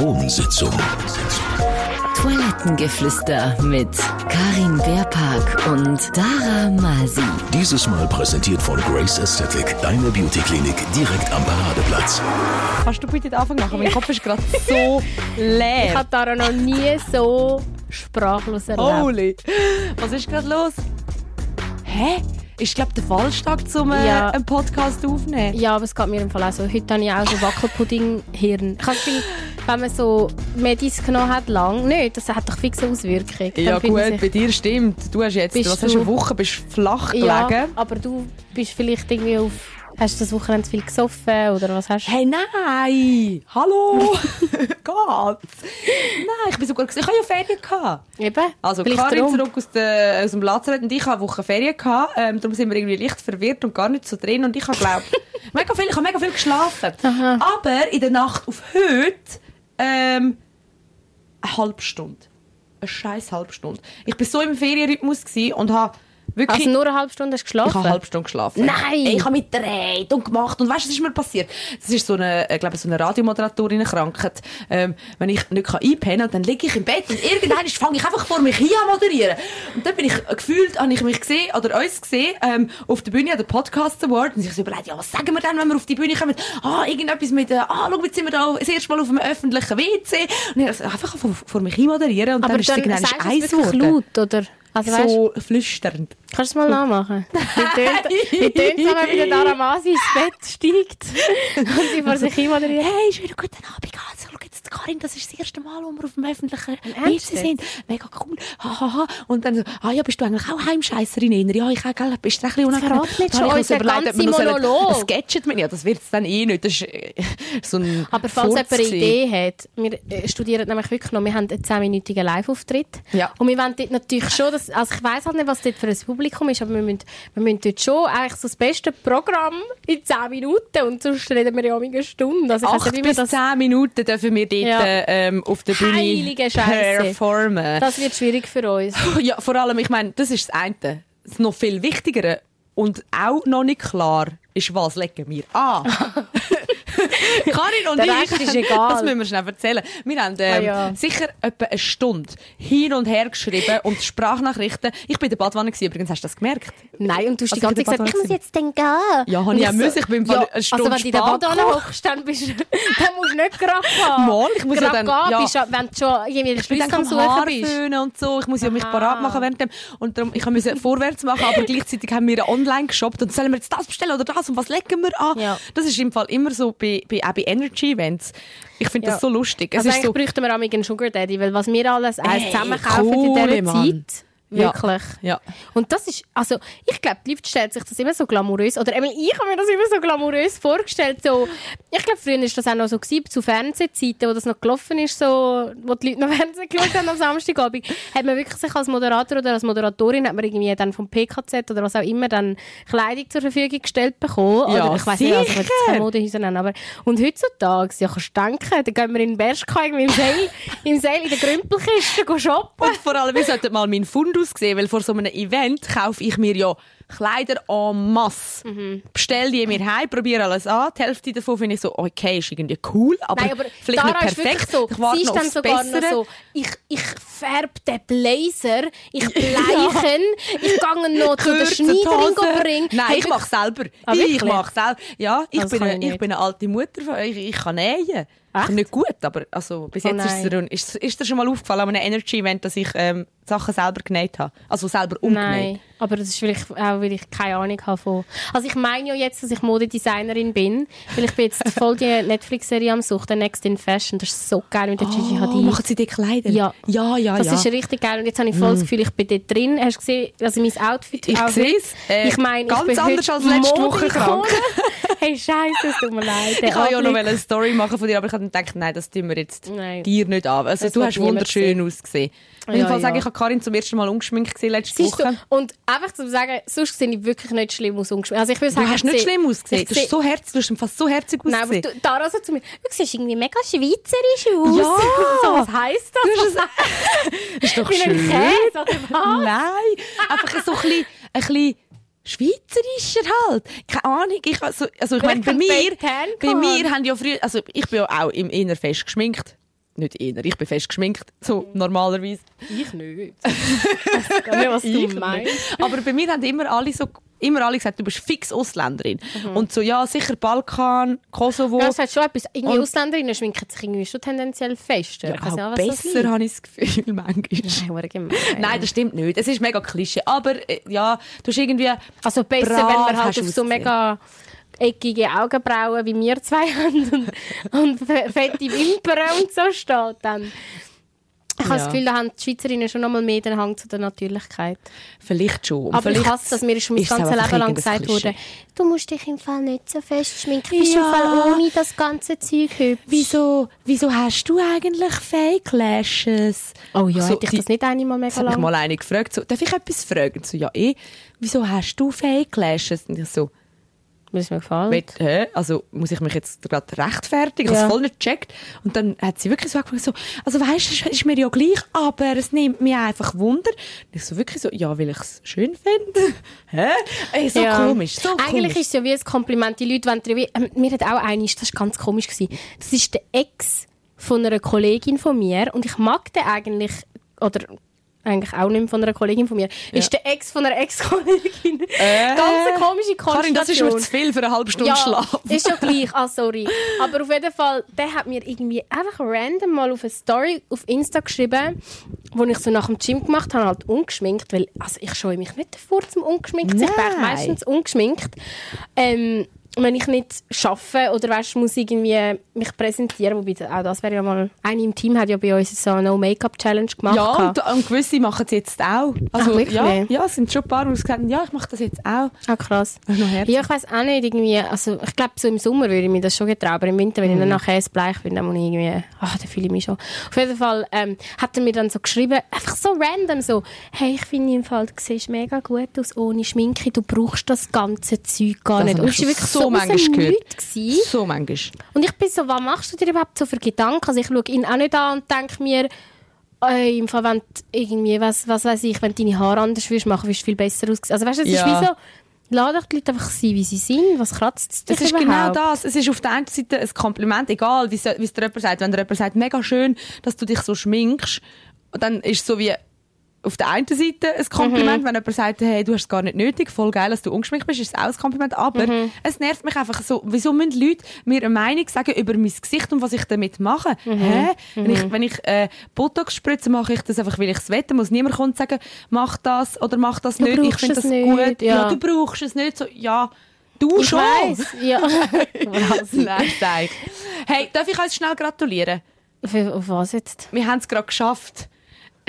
Thronsitzung. Toilettengeflüster mit Karin Beerpark und Dara Masi. Dieses Mal präsentiert von Grace Aesthetic, deine Beauty-Klinik direkt am Paradeplatz. Kannst du bitte den Anfang machen? Mein Kopf ist gerade so Ich leer. habe Dara noch nie so sprachlos erlebt. Holy. Was ist gerade los? Hä? Ist, glaube der falsche Tag, um äh, Ja. einen Podcast aufzunehmen? Ja, aber es geht mir im Fall auch so. Heute habe ich auch so Wackelpudding-Hirn. Ich habe wenn man so Medis genommen hat, lang, nicht, das hat doch fix eine Auswirkung. Ja, gut, bei dir stimmt. Du hast jetzt, Bist was hast du, du- eine Woche bist flach gelegen. Ja, aber du bist vielleicht irgendwie auf... Hast du das Wochenende zu viel gesoffen oder was hast du? Hey, nein! Hallo! Gott! Nein, ich bin sogar... Ich habe ja Ferien gehabt. Eben, Also vielleicht Karin darum. zurück aus, der, aus dem Lazarett und ich habe eine Woche Ferien gehabt. Ähm, darum sind wir irgendwie leicht verwirrt und gar nicht so drin. Und ich habe mega viel, ich habe mega viel geschlafen. Aber in der Nacht auf heute ähm, eine halbe Stunde. Eine scheiß halbe Stunde. Ich bin so im Ferienrhythmus und habe wirklich... Also nur eine halbe Stunde hast du geschlafen? Ich habe eine halbe Stunde geschlafen. Nein! Ich habe mitgedreht und gemacht. Und weißt du, was ist mir passiert? Das ist so eine, ich glaube, so eine Radiomoderatorin Krankheit. Ähm, wenn ich nicht kann einpennen kann, dann liege ich im Bett und irgendwann fange ich einfach vor mich hin an moderieren. Und dann bin ich äh, gefühlt, habe ich mich gesehen, oder uns gesehen, ähm, auf der Bühne an der Podcast Award. Und ich habe so überlegt, ja, was sagen wir denn, wenn wir auf die Bühne kommen? Ah, irgendetwas mit, äh, ah, schau, jetzt sind wir da das erste Mal auf einem öffentlichen WC. Und ich habe einfach vor, vor mich hin moderieren. Und aber dann ist es dann irgendwann eins geworden. laut, oder? Also, weißt, So flüsternd. kannst du es mal nachmachen? Wie tönt es, wenn wieder Dara Masi ins Bett steigt und sie vor sich hin moderiert? Hey, schönen guten Abend. Also, jetzt, Karin, das ist das erste Mal, wo wir auf dem öffentlichen WC sind. Mega cool. Ha, ha, ha. Und dann so, ah ja, bist du eigentlich auch Heimscheisserin? Inner? Ja, ich auch, gell? Bist du ein bisschen unangenehm? verrat nicht schon unseren ganzen Monolog. Ein Sketch mit mir. Ja, das wird es dann eh nicht. Das ist äh, so ein Aber falls jemand eine. Idee hat, wir äh, studieren nämlich wirklich noch, wir haben einen 10-minütigen Live-Auftritt. Ja. Und wir wollen dort natürlich schon, dass, also ich weiss halt nicht, was dort für ein Publikum ist, aber wir müssen, wir müssen dort schon eigentlich so das beste Programm in 10 Minuten und sonst reden wir ja um eine Stunde. Also ich weiss Acht nicht, wie wir bis das, zehn Minuten dürfen wir dort Ja. äh, ähm, auf der Bühne Heilige performen. das wird schwierig für uns. Ja, vor allem, ich meine, das ist das eine. Das noch viel Wichtigere und auch noch nicht klar ist, was legen wir an. Karin und Der ich, ist egal. das müssen wir schnell erzählen. Wir haben ähm, Ah, ja. sicher etwa eine Stunde hin und her geschrieben und Sprachnachrichten. Ich bin in der Badwanne gewesen, übrigens, hast du das gemerkt? Nein, und du hast die Also ganze ich Zeit gesagt, ich muss jetzt dann gehen. Ja, habe ich auch so- müssen. Ich bin ja, eine Stunde Also wenn du in der gekommen. hockst, dann, bist, dann musst du nicht gerade gehen. Mal, ich muss ja dann- ja. bist, wenn du schon irgendwie bin Schlüssel am Suchen und so. Ich muss ja mich Aha. parat machen während dem. Und darum, ich musste vorwärts machen, aber gleichzeitig haben wir online geshoppt. Und sollen wir jetzt das bestellen oder das? Und was legen wir an? Ja. Das ist im Fall immer so bei, bei, auch bei Energy-Events. Ich finde Ja. das so lustig. Es Also ist eigentlich so, bräuchten wir auch einen Sugar Daddy, weil was wir alles eins Ey, zusammen kaufen in dieser Mann. Zeit. Wirklich. ja. Und das ist, also ich glaube, die Leute stellen sich das immer so glamourös, oder einmal ich habe mir das immer so glamourös vorgestellt, so, ich glaube, früher war das auch noch so gewesen, zu Fernsehzeiten, wo das noch gelaufen ist, so, wo die Leute noch Fernsehen geschaut haben am Samstagabend, hat man wirklich sich als Moderator oder als Moderatorin, hat man irgendwie dann vom PKZ oder was auch immer dann Kleidung zur Verfügung gestellt bekommen, Ja, oder ich weiß nicht, also ich will jetzt keine. Modehäuser nennen, aber, und heutzutage, ja, kannst du denken, dann gehen wir in den Bershka irgendwie im Seil, im Seil in der Grümpelkiste shoppen. Und vor allem, wir sollten mal meinen Fundus sehen, weil vor so einem Event kaufe ich mir ja Kleider en masse. Mhm. Bestell die mir heim, probiere alles an. Die Hälfte davon finde ich so, okay, ist irgendwie cool, aber, Nein, aber vielleicht Dara nicht ist perfekt. so. Ich warte Sie ist noch dann sogar noch Bessere. so, ich, ich färbe den Blazer, ich bleichen, ich gehe noch zu der Schneiderin bringen. Nein, Hey, ich mache selber. Ah, ich mache selber. Ja, ich Das bin, eine, ich ich bin eine alte Mutter. Ich, ich kann nähen. Echt? Nicht gut, aber also, bis Oh jetzt ist, nein. es, ist, ist dir schon mal aufgefallen an einem Energy-Event, dass ich ähm, Sachen selber genäht habe. Also selber umgenäht. Nein, aber das ist vielleicht auch, weil ich keine Ahnung habe von... Also ich meine ja jetzt, dass ich Modedesignerin bin, weil ich bin jetzt voll die Netflix-Serie am Suchen, Next in Fashion, das ist so geil mit der Gigi Oh, Hadid. machen sie dir Kleider? Ja. Ja, ja, Das ja. ist richtig geil und jetzt habe ich voll das Gefühl, ich bin dort drin. Hast du gesehen, also mein Outfit? Ich sehe es. Äh, ich meine, ganz ich bin anders als letzte Woche Mode-Ikone. krank. hey, scheiße, es tut mir leid. Ich wollte ja noch eine Story machen von dir, aber ich habe gedacht, nein, das tun wir jetzt Nein. dir nicht an. Also Das du hast wunderschön ausgesehen. Ja, Fall sage ja. ich, ich habe Karin zum ersten Mal ungeschminkt gesehen letzte Siehst du, Woche. und einfach zu sagen, sonst sehe ich wirklich nicht schlimm aus ungeschminkt. Also ich Du sagen, hast nicht ich schlimm ausgesehen. ich Du hast so herzig, du hast fast so herzig Nein, aber ausgesehen. du, Dara so zu mir, du siehst irgendwie mega schweizerisch aus. Ja. so, was heisst das? Das ist doch schön. Käse, oder was? Nein, einfach so ein bisschen, ein bisschen schweizerischer halt. Keine Ahnung. Ich, also, also ich meine, bei mir, bei mir haben ja früher, also ich bin ja auch im Inner fest geschminkt. Nicht eher. Ich bin fest geschminkt, so normalerweise. Ich nicht. Ich weiß gar nicht, was Ich du nicht. meinst. Aber bei mir haben immer alle so immer alle gesagt, du bist fix Ausländerin. Und so, ja, sicher Balkan, Kosovo. Ja, es hat schon etwas. Irgendwie Und- Ausländerinnen schminken sich irgendwie schon tendenziell fester. Ja, auch das besser, habe ich das Gefühl, manchmal. Ja, gemein. Nein, das stimmt nicht. Es ist mega Klischee. Aber, äh, ja, du hast irgendwie... Also besser, Brav wenn man halt auf so mega eckige Augenbrauen wie wir zwei haben und, und fe- fette Wimpern und so steht dann. Ich habe Ja. das Gefühl, da haben die Schweizerinnen schon noch mal mehr den Hang zu der Natürlichkeit. Vielleicht schon. Und Aber ich vielleicht hasse, dass mir schon mein ist es ganzes Leben lang gesagt wurde, du musst dich im Fall nicht so fest schminken. Du bist Ja. im Fall ohne das ganze Zeug hübsch. Wieso, wieso hast du eigentlich Fake Lashes? Oh ja, So, hätte ich die- das nicht einmal Das mega lang? mal eine gefragt, so, darf ich etwas fragen? So, ja, eh, wieso hast du Fake Lashes? Und ich so, Mir ist mir gefallen. Wait, hä? Also muss ich mich jetzt gerade rechtfertigen? Ich Ja. habe es voll nicht gecheckt. Und dann hat sie wirklich so angefangen, so, also weißt du, es ist mir ja gleich, aber es nimmt mich einfach Wunder. Und ich so wirklich so, ja, weil ich es schön finde. hä? Ey, so Ja. komisch, so Eigentlich komisch. ist es ja wie ein Kompliment. Die Leute wollen dir wie, ähm, mir hat auch eine, das war ganz komisch. Gewesen. Das ist der Ex von einer Kollegin von mir und ich mag den eigentlich, oder eigentlich auch nicht von einer Kollegin von mir, ist der Ex von einer Ex-Kollegin. Ganz eine komische Konstellation. Karin, das ist mir zu viel für eine halbe Stunde ja, Schlaf. ist schon gleich, ah sorry. Aber auf jeden Fall, der hat mir irgendwie einfach random mal auf eine Story auf Insta geschrieben, wo ich so nach dem Gym gemacht habe, halt ungeschminkt, weil also ich scheue mich nicht davor zum ungeschminkt sein. Ich bin Nein. meistens ungeschminkt. Ähm, wenn ich nicht schaffe oder weißt, muss irgendwie mich präsentieren, wobei auch das wäre ja mal, eine im Team hat ja bei uns so eine No-Make-up-Challenge gemacht. Ja, und, und gewisse machen es jetzt auch. Also, Ach, wirklich? ja, ja, es sind schon ein paar, die gesagt haben, ja, ich mache das jetzt auch. Ah, krass. Ja, ich weiß auch nicht, irgendwie, also ich glaube, so im Sommer würde ich mir das schon getrauen, aber im Winter, wenn ich dann Mhm. nachher bleich bin, dann muss ich irgendwie, ach, dann fühle ich mich schon. Auf jeden Fall ähm, hat er mir dann so geschrieben, einfach so random, so, hey, ich finde im Fall, du siehst mega gut aus ohne Schminke, du brauchst das ganze Zeug gar Das nicht. Und ich es wirklich so so, aus manchmal. So manchmal. Und ich bin so, was machst du dir überhaupt so für Gedanken? Also ich schaue ihn auch nicht an und denke mir, ey, im Fall, wenn du irgendwie, was, was weiß ich, wenn du deine Haare anders würdest machen, wirst du viel besser aussehen. Also weißt du, es Ja. ist wie so, lass doch die Leute einfach sein, wie sie sind. Was kratzt es dich Es ist genau überhaupt? das. Es ist auf der einen Seite ein Kompliment, egal wie es dir jemand sagt. Wenn dir jemand sagt, mega schön, dass du dich so schminkst, dann ist es so wie auf der einen Seite ein Mhm. Kompliment, wenn jemand sagt, hey, du hast es gar nicht nötig, voll geil, dass du ungeschminkt bist, ist es auch ein Kompliment. Aber Mhm. es nervt mich einfach so, wieso müssen Leute mir eine Meinung sagen über mein Gesicht und was ich damit mache? Mhm. Hä? Wenn ich, wenn ich äh, Botox spritze, mache ich das einfach, weil ich es wette. Muss niemand und sagen, mach das oder mach das Du nicht. Ich finde das nicht, gut. ja. du brauchst es nicht. So, ja, du Ich schon. weiss, ja. Was? Nein. Hey, darf ich uns schnell gratulieren? Auf was jetzt? Wir haben es gerade geschafft.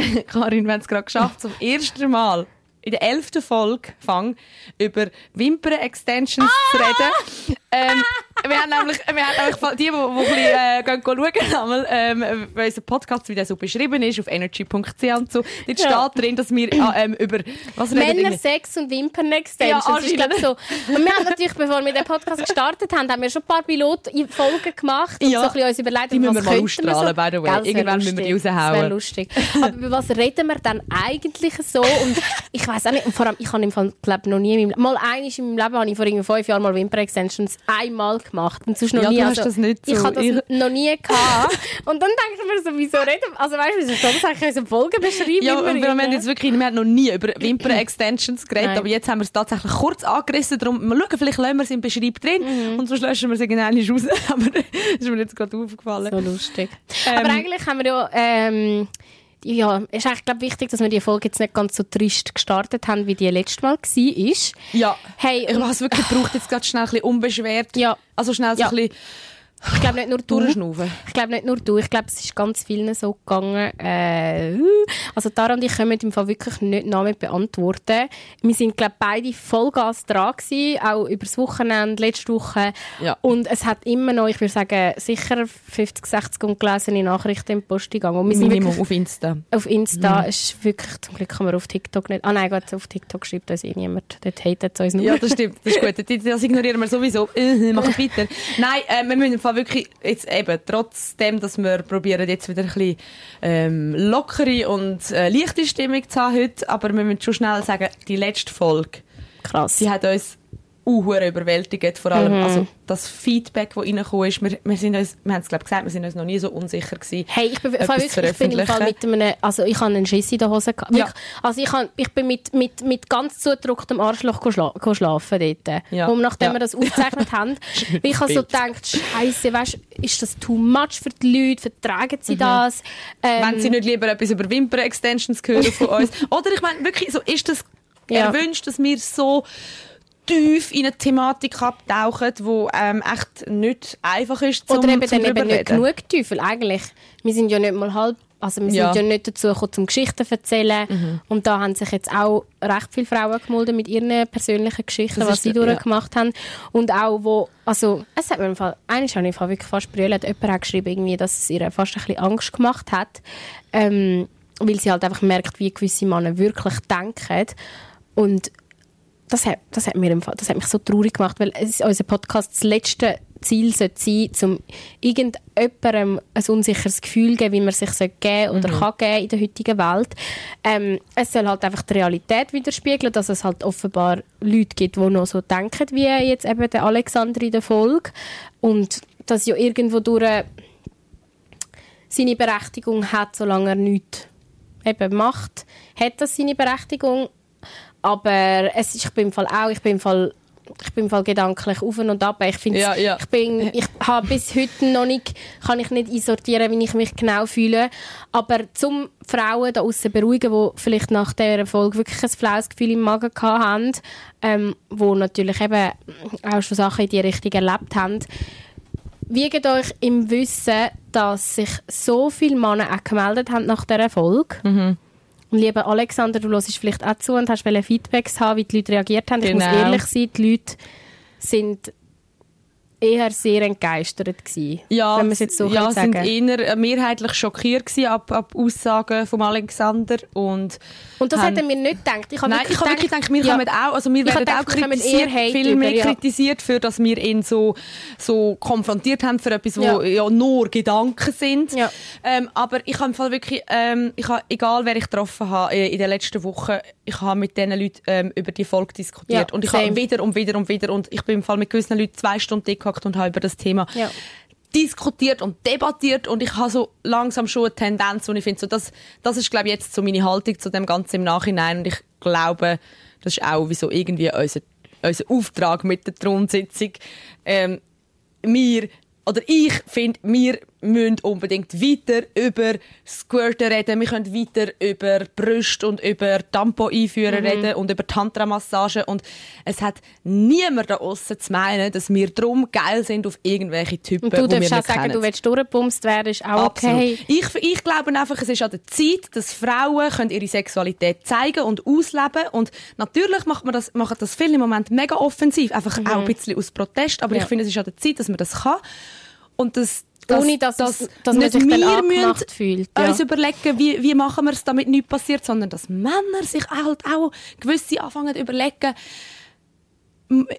Karin, wir haben es gerade geschafft, zum ersten Mal in der elften Folge fang über Wimpern-Extensions zu reden. Ähm, wir haben nämlich, wir haben nämlich die, die, die ein bisschen, äh, gehen schauen, einmal, ähm, weil unser Podcast, wie der so beschrieben ist, auf energy.ch und so, dort Ja. steht drin, dass wir äh, ähm, über, was reden Männer, Sex und Wimpern-Extensions. Ja, ich glaube so. Und wir haben natürlich, bevor wir den Podcast gestartet haben, haben wir schon ein paar Pilotfolgen gemacht und Ja. so ein bisschen uns überlegt, Die müssen was wir mal ausstrahlen, by the way. Gell, Irgendwann müssen wir die lustig. raushauen. Das wäre lustig. Aber über was reden wir dann eigentlich so? Und ich weiß auch nicht, und vor allem, ich habe im Fall, glaub, noch nie in meinem, mal einiges in meinem Leben habe ich vor irgendwie fünf Jahren mal Wimpern-Extensions einmal gemacht und sonst noch Ja, nie. du hast also, das nicht Ich so. habe das Ich- noch nie gehabt. Und dann denke ich mir so, wieso reden, also weißt du, wieso soll das eigentlich in unserer Folge beschreiben? Ja, und wir haben irgendwie? jetzt wirklich, wir haben noch nie über Wimpern-Extensions geredet, Nein. aber jetzt haben wir es tatsächlich kurz angerissen, darum, mal schauen, vielleicht lassen wir es im Beschreib drin Mhm. und sonst löschen wir es irgendwann raus, aber das ist mir jetzt gerade aufgefallen. So lustig. Ähm, Aber eigentlich haben wir ja, ähm, ja, es ist eigentlich glaub, wichtig, dass wir die Folge jetzt nicht ganz so trist gestartet haben, wie die letzte Mal war. Ja, Hey, ich habe es wirklich gebraucht, jetzt gerade schnell ein bisschen unbeschwert, Ja. also schnell so Ja. ein bisschen Ich glaube nicht nur du. durchschnaufen. Ich glaube nicht nur du. Ich glaube, es ist ganz vielen so gegangen. Äh, also Tara und ich können im Fall wirklich nicht Namen beantworten. Wir sind, glaube beide Vollgas dran gewesen, auch übers Wochenende, letzte Woche. Ja. Und es hat immer noch, ich würde sagen, sicher 50, 60 ungelesene Nachrichten im Posteingang. Und wir sind Minimum wirklich auf Insta. auf Insta ist wirklich, zum Glück kann man auf TikTok nicht. Ah nein, gut, auf TikTok schreibt uns niemand. Dort hatet es uns nur. Ja, das stimmt, das ist gut. Das- ignorieren wir sowieso. Äh, machen weiter. Nein, äh, wir müssen Fall wirklich jetzt eben, trotzdem, dass wir probieren jetzt wieder ein bisschen ähm, lockere und äh, leichte Stimmung zu haben heute, aber wir müssen schon schnell sagen, die letzte Folge, krass. sie hat uns uhuere überwältigt, vor allem Mhm. also das Feedback, das reingekommen ist. Wir, wir, sind uns, wir haben es glaube gesagt, wir sind uns noch nie so unsicher gewesen. Hey, ich bin, wirklich, ich bin im Fall mit einem, also ich habe einen Schiss in der Hose gehabt. Ja. Also ich, habe, ich bin mit, mit, mit ganz zugedrücktem Arschloch go schla go schlafen dort. Ja. Wo, nachdem Ja. wir das aufgezeichnet haben. Ich habe so gedacht, Scheiße, weißt, ist das too much für die Leute? Vertragen sie das? Ähm, Wenn sie nicht lieber etwas über Wimper-Extensions hören von uns. Oder ich meine, wirklich, so ist das Ja. erwünscht, dass wir so tief in eine Thematik abtauchen, die ähm, echt nicht einfach ist, zum, Oder eben zum dann eben nicht genug Teufel. Eigentlich, wir sind ja nicht mal halb, also wir Ja. sind ja nicht dazu gekommen, zum Geschichten zu erzählen. Und da haben sich jetzt auch recht viele Frauen gemeldet mit ihren persönlichen Geschichten, Das was sie der- ja. durchgemacht haben. Und auch wo, also es hat mir im Fall, eines habe ich wirklich fast brüllt, jemand hat geschrieben, irgendwie, dass es ihr fast ein bisschen Angst gemacht hat, ähm, weil sie halt einfach merkt, wie gewisse Männer wirklich denken. Und das hat, das hat mir das hat mich so traurig gemacht, weil es ist unser Podcast das letzte Ziel sollte sein, um irgendjemandem ein unsicheres Gefühl geben, wie man sich geben oder kann geben in der heutigen Welt. Ähm, es soll halt einfach die Realität widerspiegeln, dass es halt offenbar Leute gibt, die noch so denken, wie jetzt eben der Alexander in der Folge. Und dass ja irgendwo durch seine Berechtigung hat, solange er nichts eben macht, hat das seine Berechtigung. Aber es ist, ich bin im Fall auch, ich bin im Fall, ich bin im Fall gedanklich auf und ab. Ich finde, Ja, ja. ich bin, ich habe bis heute noch nicht, kann ich nicht einsortieren, wie ich mich genau fühle. Aber zum Frauen da außen beruhigen, die vielleicht nach dieser Folge wirklich ein flaues Gefühl im Magen gehabt haben, ähm, wo natürlich eben auch schon Sachen in die Richtung erlebt haben, wiegt euch im Wissen, dass sich so viele Männer auch gemeldet haben nach dieser Folge. Mhm. Und lieber Alexander, du hörst vielleicht auch zu und hast Feedbacks haben, wie die Leute reagiert haben. Ich muss Genau. ehrlich sein, die Leute sind eher sehr entgeistert gewesen, Ja, wenn man es jetzt so ja, kann sind sagen eher mehrheitlich schockiert gewesen ab, ab Aussagen von Alexander und Und das haben- hätten wir nicht gedacht. Ich habe Nein, ich habe wirklich gedacht, wir ja, kommen auch, also wir werden auch gedacht, kritisiert, viel mehr über, kritisiert, für dass wir ihn so, so konfrontiert haben für etwas, wo Ja. ja, nur Gedanken sind. Ähm, aber ich habe im Fall wirklich, ähm, ich habe, egal wer ich getroffen habe äh, in den letzten Wochen, ich habe mit diesen Leuten ähm, über die Folge diskutiert Ja, und ich same. habe wieder und wieder und wieder und ich bin im Fall mit gewissen Leuten zwei Stunden gehockt und habe über das Thema Ja. diskutiert und debattiert und ich habe so langsam schon eine Tendenz und ich finde so, das, das ist glaube ich jetzt so meine Haltung zu dem Ganzen im Nachhinein und ich glaube, das ist auch wie so irgendwie unser, unser Auftrag mit der Thronsitzung. Ähm, wir oder ich finde, wir müssen unbedingt weiter über Squirten reden. Wir können weiter über Brüste und über Tampo einführen reden und über Tantra-Massage. Und es hat niemand da außen zu meinen, dass wir drum geil sind auf irgendwelche Typen, Und du die wir darfst auch nicht sagen, kennen. du willst durchgepumst werden, ist auch okay. Ich, ich glaube einfach, es ist an der Zeit, dass Frauen können ihre Sexualität zeigen und ausleben und natürlich macht man das, machen das viele im Moment mega offensiv, einfach auch ein bisschen aus Protest, aber Mhm. Ja. ich finde, es ist an der Zeit, dass man das kann und dass Ohne, dass es- dass man nicht sich dann wir angemacht müssen fühlt, ja. uns überlegen, wie, wie machen wir es, damit nichts passiert, sondern dass Männer sich halt auch gewisse anfangen zu überlegen,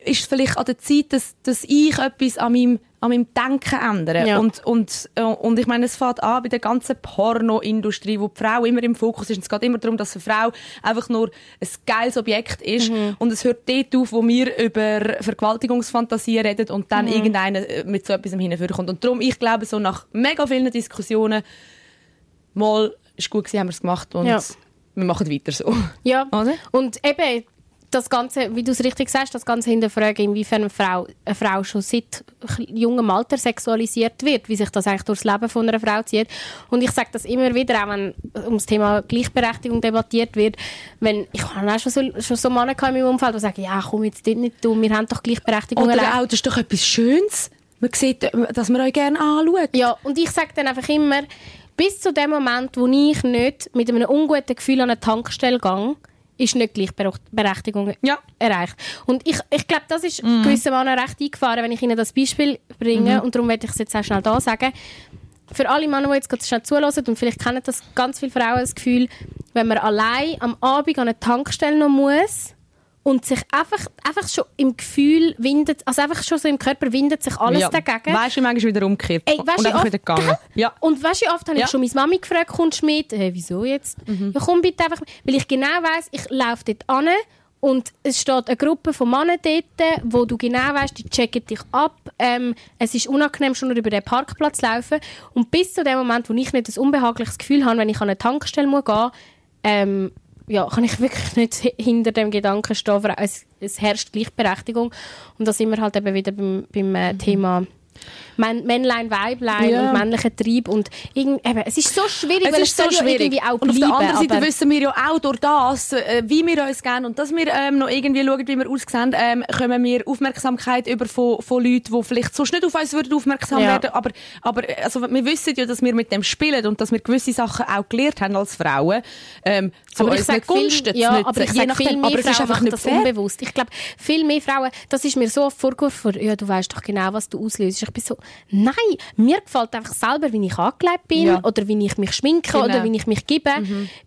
ist es vielleicht an der Zeit, dass, dass ich etwas an meinem, an meinem Denken ändere. Ja. Und, und, äh, und ich meine, es fängt an bei der ganzen Pornoindustrie, wo die Frau immer im Fokus ist. Und es geht immer darum, dass eine Frau einfach nur ein geiles Objekt ist. Mhm. Und es hört dort auf, wo wir über Vergewaltigungsfantasien reden und dann Mhm. irgendeiner äh, mit so etwas hinführen Und darum, ich glaube, so nach mega vielen Diskussionen, mal, ist gut gewesen, haben wir es gemacht und Ja. wir machen weiter so. Ja, Oder? und eben das Ganze, wie du es richtig sagst, das Ganze hinterfragen, inwiefern eine Frau, eine Frau schon seit jungem Alter sexualisiert wird, wie sich das eigentlich durchs Leben von einer Frau zieht. Und ich sage das immer wieder, auch wenn um das Thema Gleichberechtigung debattiert wird, wenn, ich habe auch schon so, schon so Männer in meinem Umfeld, die sagen, ja komm jetzt dort nicht du, wir haben doch Gleichberechtigung Oder erreicht. auch, das ist doch etwas Schönes. Man sieht, dass man euch gerne anschaut. Ja, und ich sage dann einfach immer, bis zu dem Moment, wo ich nicht mit einem unguten Gefühl an eine Tankstelle gehe, ist nicht Gleichberechtigung Ja. erreicht. Und ich, ich glaube, das ist gewissen Männern recht eingefahren, wenn ich ihnen das Beispiel bringe. Und darum werde ich es jetzt auch schnell da sagen. Für alle Männer, die jetzt gerade schnell zulassen, und vielleicht kennen das ganz viele Frauen das Gefühl, wenn man allein am Abend an eine Tankstelle noch muss und sich einfach, einfach schon im Gefühl windet, also einfach schon so im Körper windet sich alles ja. dagegen. Weißt du, manchmal wieder umgekehrt. Ey, weißt und einfach oft- wieder gegangen. Ja. Und weißt du, oft habe Ja. ich schon meine Mami gefragt, kommst du mit? Hey, wieso jetzt? Mhm. Ja, komm bitte einfach mit. Weil ich genau weiss, ich laufe dort an Und es steht eine Gruppe von Männern dort, wo du genau weißt, die checken dich ab. Ähm, es ist unangenehm, schon über den Parkplatz zu laufen. Und bis zu dem Moment, wo ich nicht ein unbehagliches Gefühl habe, wenn ich an eine Tankstelle muss gehen muss, ähm, ja, kann ich wirklich nicht hinter dem Gedanken stehen, es, es herrscht Gleichberechtigung. Und da sind wir halt eben wieder beim, beim äh, Thema Män Männlein, Weiblein Ja. und männlicher Trieb. Und irgend, eben, es ist so schwierig, Es weil ist es so ja schwierig. irgendwie auch und auf bleiben. der anderen Seite wissen wir ja auch durch das, äh, wie wir uns kennen und dass wir ähm, noch irgendwie schauen, wie wir aussehen, ähm, kommen wir Aufmerksamkeit über von, von Leuten, die vielleicht sonst nicht auf uns würden aufmerksam Ja. werden. Aber, aber äh, also, wir wissen ja, dass wir mit dem spielen und dass wir gewisse Sachen auch gelernt haben als Frauen, ähm, zu aber ich sag viel, Gunsten ja, zu aber ich Je nachdem, viel mehr aber es ist einfach nicht das fair. unbewusst. Ich glaube, viel mehr Frauen, das ist mir so vorgeworfen, ja, du weißt doch genau, was du auslöst. Ich bin so, nein, mir gefällt einfach selber, wie ich angelegt bin Ja. oder wie ich mich schminke Genau. oder wie ich mich gebe.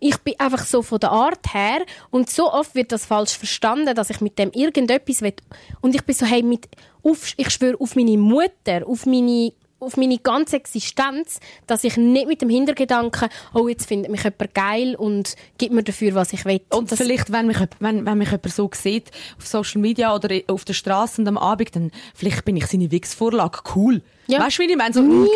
Ich bin einfach so von der Art her und so oft wird das falsch verstanden, dass ich mit dem irgendetwas will. Und ich bin so, hey, mit, auf, ich schwöre auf meine Mutter, auf meine auf meine ganze Existenz, dass ich nicht mit dem Hintergedanken, oh, jetzt findet mich jemand geil und gibt mir dafür, was ich will. Und das, vielleicht, wenn mich, jemand- wenn, wenn mich jemand so sieht, auf Social Media oder auf der Straße und am Abend, dann vielleicht bin ich seine Wix-Vorlage. Cool. Ja. Weißt du, wie ich meine? So, Nie.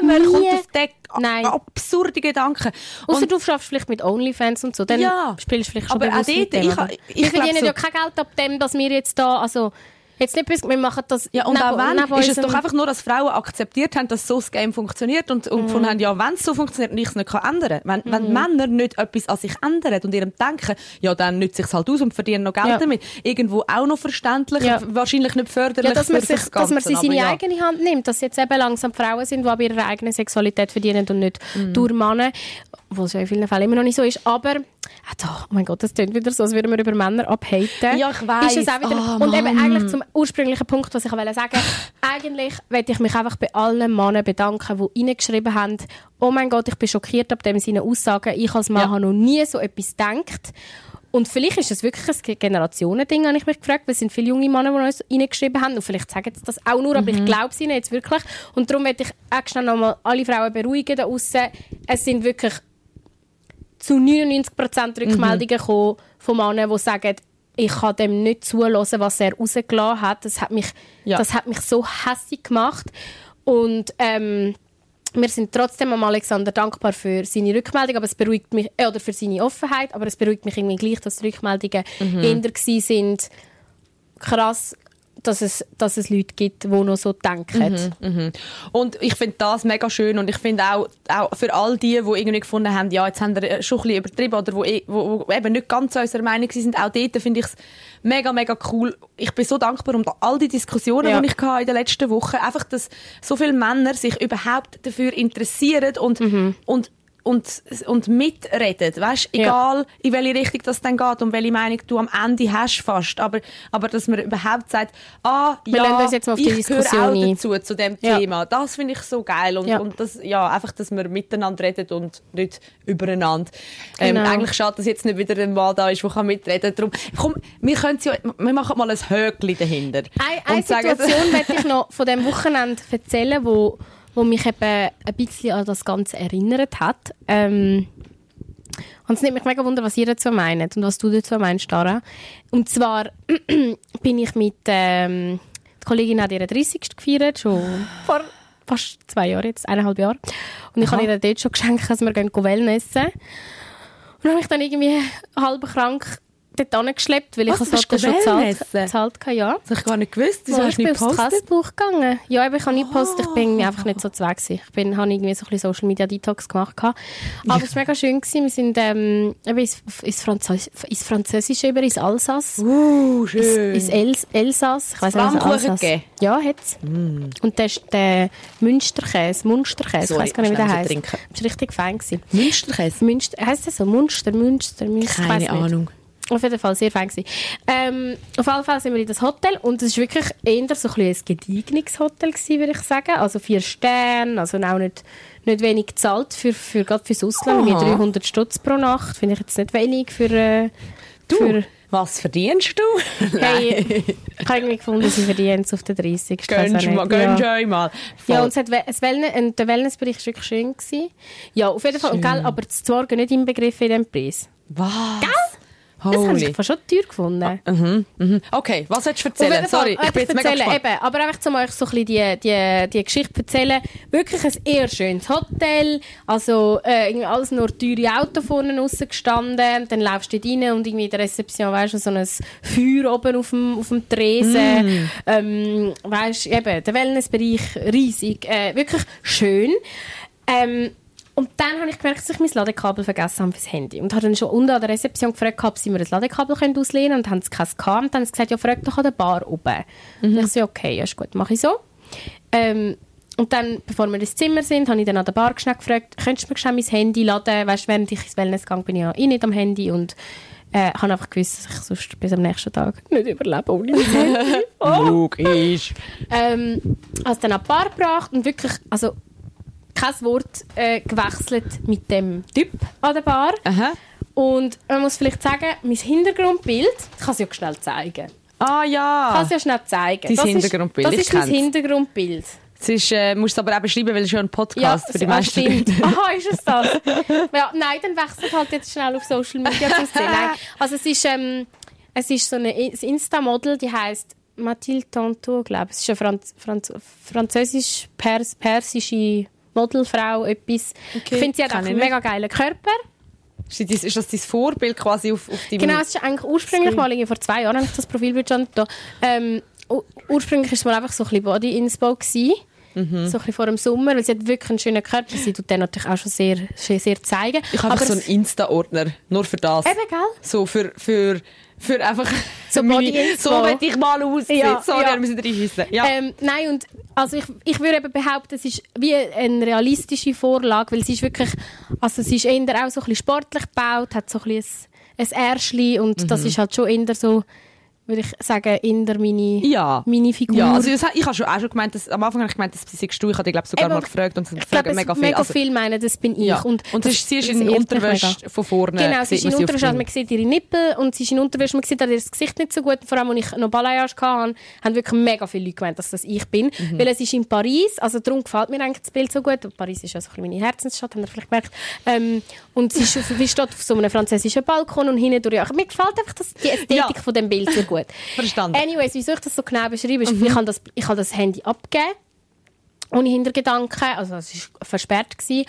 niemand kommt auf den Nein. absurde Gedanken. Außer du schaffst vielleicht mit OnlyFans und so, dann Ja. spielst du vielleicht schon Aber auch dort, ich- ich wir glaub verdienen so- ja kein Geld ab dem, dass wir jetzt da, also jetzt nicht böse, wir machen das Ja, und auch wenn, ist es doch einfach nur, dass Frauen akzeptiert haben, dass so das Game funktioniert und, Mhm. und gefunden haben, ja, wenn es so funktioniert und ich es nicht kann ändern kann. Wenn, wenn Männer nicht etwas an sich ändern und ihrem Denken, ja, dann nützt sich halt aus und verdienen noch Geld Ja. damit. Irgendwo auch noch verständlich, Ja. wahrscheinlich nicht förderlich Ja, dass man, sich, das dass man sie in seine ja. eigene Hand nimmt, dass jetzt eben langsam Frauen sind, die aber ihre eigene Sexualität verdienen und nicht Mhm. durch Männer, was ja in vielen Fällen immer noch nicht so ist. Aber, ah, doch, oh mein Gott, das klingt wieder so, als würden wir über Männer abhaten. Ja, ich weiss. Ist es auch wieder, Ah, und eben eigentlich zum ursprünglichen Punkt, was ich wollte sagen, eigentlich möchte ich mich einfach bei allen Männern bedanken, die reingeschrieben haben, oh mein Gott, ich bin schockiert ab dem seinen Aussagen, ich als Mann Ja. habe noch nie so etwas gedacht. Und vielleicht ist es wirklich ein Generationending, habe ich mich gefragt, weil es sind viele junge Männer, die uns reingeschrieben haben. Und vielleicht sagen sie das auch nur, aber Mhm. ich glaube es ihnen jetzt wirklich. Und darum möchte ich auch schnell nochmal alle Frauen beruhigen da aussen. Es sind wirklich zu 99% Rückmeldungen gekommen von Männern, die sagen, ich kann dem nicht zulassen, was er rausgelassen hat. Das hat mich, Ja. das hat mich so hässlich gemacht. Und ähm, wir sind trotzdem am Alexander dankbar für seine Rückmeldung, aber es beruhigt mich, äh, oder für seine Offenheit, aber es beruhigt mich irgendwie gleich, dass die Rückmeldungen eher gewesen sind. Krass, dass es, dass es Leute gibt, die noch so denken. Mhm. Und ich finde das mega schön und ich finde auch, auch für all die, die irgendwie gefunden haben, ja, jetzt haben wir schon ein bisschen übertrieben oder wo, eh- wo, wo eben nicht ganz unserer Meinung sind, auch dort finde ich es mega, mega cool. Ich bin so dankbar um all die Diskussionen, Ja. die ich hatte in den letzten Wochen. Einfach, dass so viele Männer sich überhaupt dafür interessieren und, und und, und mitreden, weißt, Ja. egal in welche Richtung das dann geht und welche Meinung du am Ende hast fast, aber, aber dass man überhaupt sagt, ah, Wir ja, jetzt mal auf die ich gehöre Diskussion auch ein. dazu, zu dem Ja. Thema. Das finde ich so geil. Und, Ja. und das, ja, einfach, dass wir miteinander reden und nicht übereinander. Ähm, Genau. eigentlich schade, dass jetzt nicht wieder ein Mann da ist, der kann mitreden kann. Komm, wir können ja, wir machen mal ein Höckli dahinter. Eine, eine Situation möchte ich noch von dem Wochenende erzählen, wo, wo mich eben ein bisschen an das Ganze erinnert hat. Ähm, und es nimmt mich mega wunder, was ihr dazu meint und was du dazu meinst, Dara. Und zwar bin ich mit ähm, die Kollegin hat ihre 30. gefeiert, schon vor fast zwei Jahren jetzt, eineinhalb Jahre. Und ich habe ihr dort schon geschenkt, dass wir gehen Wellnessen. Und dann habe ich dann irgendwie halb krank dort angeschleppt, weil ich Was, es du halt schon gezahlt, gezahlt hatte, ja. Das habe ich gar nicht gewusst. Wieso Ja, hast ich du bin aufs? Kassenbuch gegangen. Ja, aber ich habe nicht gepostet. Ich bin irgendwie einfach nicht so zweck. gewesen. Ich bin, habe irgendwie so ein bisschen Social Media Detox gemacht. Aber es war mega schön. Gewesen. Wir sind ähm, ins, ins, Französ ins Französische über, ins Alsace. Uh, Ins, schön. ins Els Elsass. Ich weiss nicht, was Alsace- gegeben? Ja, hat es. Und das ist der Münsterkäse. Munsterkäse. Ich weiß gar nicht, wie der heißt. Das war richtig fein. Gewesen. Münsterkäse? Münster, heisst das so? Münster, Münster? weiss Keine nicht. Auf jeden Fall sehr fein gewesen. Ähm, auf jeden Fall sind wir in das Hotel und es war wirklich eher so ein, ein gediegenes Hotel gewesen, würde ich sagen. Also vier Sterne, also auch nicht, nicht wenig gezahlt für, für, gerade fürs Ausland. Aha. 300 Stutz pro Nacht finde ich jetzt nicht wenig für... Äh, Du, für was verdienst du? hey, ich habe irgendwie gefunden, sie verdienen es auf den 30. Ich weiss auch Gönnst mal, Ja. gönnst euch mal. Voll. Ja, und es hat, es Wellne, und der Wellnessbereich war wirklich schön. Gewesen. Ja, auf jeden Fall. Und, gell, aber das Zorgen nicht inbegriffen in diesem Preis. Was? Das habe Holy. ich fast schon teuer gefunden. Mhm, mhm. Okay, was sollst du erzählen? Sorry, ich bin jetzt mega erzählen, gespannt. eben, aber einfach zum euch so ein bisschen die, die, die Geschichte erzählen. Wirklich ein eher schönes Hotel. Also äh, alles nur teure Auto vorne aussen gestanden. Dann laufst du dort rein und irgendwie in der Rezeption, weißt du, so ein Feuer oben auf dem, auf dem Tresen. Mm. Ähm, weißt du, eben, der Wellnessbereich riesig. Äh, wirklich schön. Ähm, und dann habe ich gemerkt, dass ich mein Ladekabel vergessen habe fürs Handy. Und habe dann schon unten an der Rezeption gefragt, ob sie mir das Ladekabel können auslehnen können. Und dann haben sie keins gehabt. Und dann haben sie gesagt, ja, frag doch an der Bar oben. Und ich so, okay, ja, ist gut, mache ich so. Ähm, und dann, bevor wir ins Zimmer sind, habe ich dann an der Bar schnell gefragt, könntest du mir schnell mein Handy laden? Weißt, während ich ins Wellness gegangen bin, ich ja eh nicht am Handy. Und äh, habe einfach gewusst, dass ich sonst bis am nächsten Tag nicht überlebe ohne mein Handy. Logisch. Ähm, also dann an die Bar gebracht und wirklich, also kein Wort äh, gewechselt mit dem Typ an der Bar. Aha. Und man muss vielleicht sagen, mein Hintergrundbild, ich kann es ja schnell zeigen. Ah Ich ja. kann es ja schnell zeigen. Dein Das ist- Hintergrundbild, Das ich ist mein kenn's. Hintergrundbild. Es ist, äh, musst du es aber auch beschreiben, weil es ist ja ein Podcast für die meisten. Leute. Aha, ist es das? ja, nein, dann wechselt halt jetzt schnell auf Social Media zu sehen. Nein, also es ist, ähm, es ist so eine ein Insta-Model, die heißt Mathilde Tantour, glaube ich. Es ist eine Franz Franz französisch-persische Modelfrau, etwas. Okay, ich finde, sie hat auch einen mega geilen Körper. Ist das- ist das dein Vorbild quasi auf, auf deinem... Genau, es ist eigentlich ursprünglich mal irgendwie vor zwei Jahren habe ich das Profilbild schon da. Ähm, ursprünglich war es mal einfach so ein bisschen Body Inspo gewesen. Mhm. So ein bisschen vor dem Sommer, weil sie hat wirklich einen schönen Körper. Sie tut den natürlich auch schon sehr, sehr, sehr zeigen. Ich habe so einen Insta-Ordner, nur für das. Eben, gell? So für, für, für einfach... So meine-. So will ich mal aussehen. Ja, Sorry, ja. wir müssen reinschiessen. Ja. Ähm, nein, und also ich, ich würde eben behaupten, es ist wie eine realistische Vorlage, weil sie ist wirklich, also sie ist eher auch so ein bisschen sportlich gebaut, hat so ein bisschen ein Ärschli und Mhm. das ist halt schon eher so, würde ich sagen, eher meine, Ja. meine Figur. Ja, also ich, ich habe schon auch schon gemeint, dass, am Anfang habe ich gemeint, das bist du. Ich habe dich, glaube sogar Eben, mal gefragt und sie ich fragen mega viel. mega Also, viel meinen, das bin ich. ja. Und, und das- sie ist in Unterwäsche von vorne. Genau, sie ist in Unterwäsche, man sieht ihre Nippel und sie ist in Unterwäsche, man sieht ihr Gesicht nicht so gut. Vor allem, als ich noch Balayage hatte, haben wirklich mega viele Leute gemeint, dass das ich bin. Mhm. Weil es ist in Paris, also darum gefällt mir eigentlich das Bild so gut. Und Paris ist ja so ein bisschen meine Herzensstadt, habt ihr vielleicht gemerkt. Ähm, und sie, ist auf, sie steht auf so einem französischen Balkon und hinten durch. Mir gefällt einfach das, die Ästhetik Ja. von dem Bild so gut. Verstanden. Mhm. Anyways, wieso ich das so genau beschreibe, ist, ich habe das, ich habe das Handy abgegeben ohne Hintergedanken, also es war versperrt gewesen.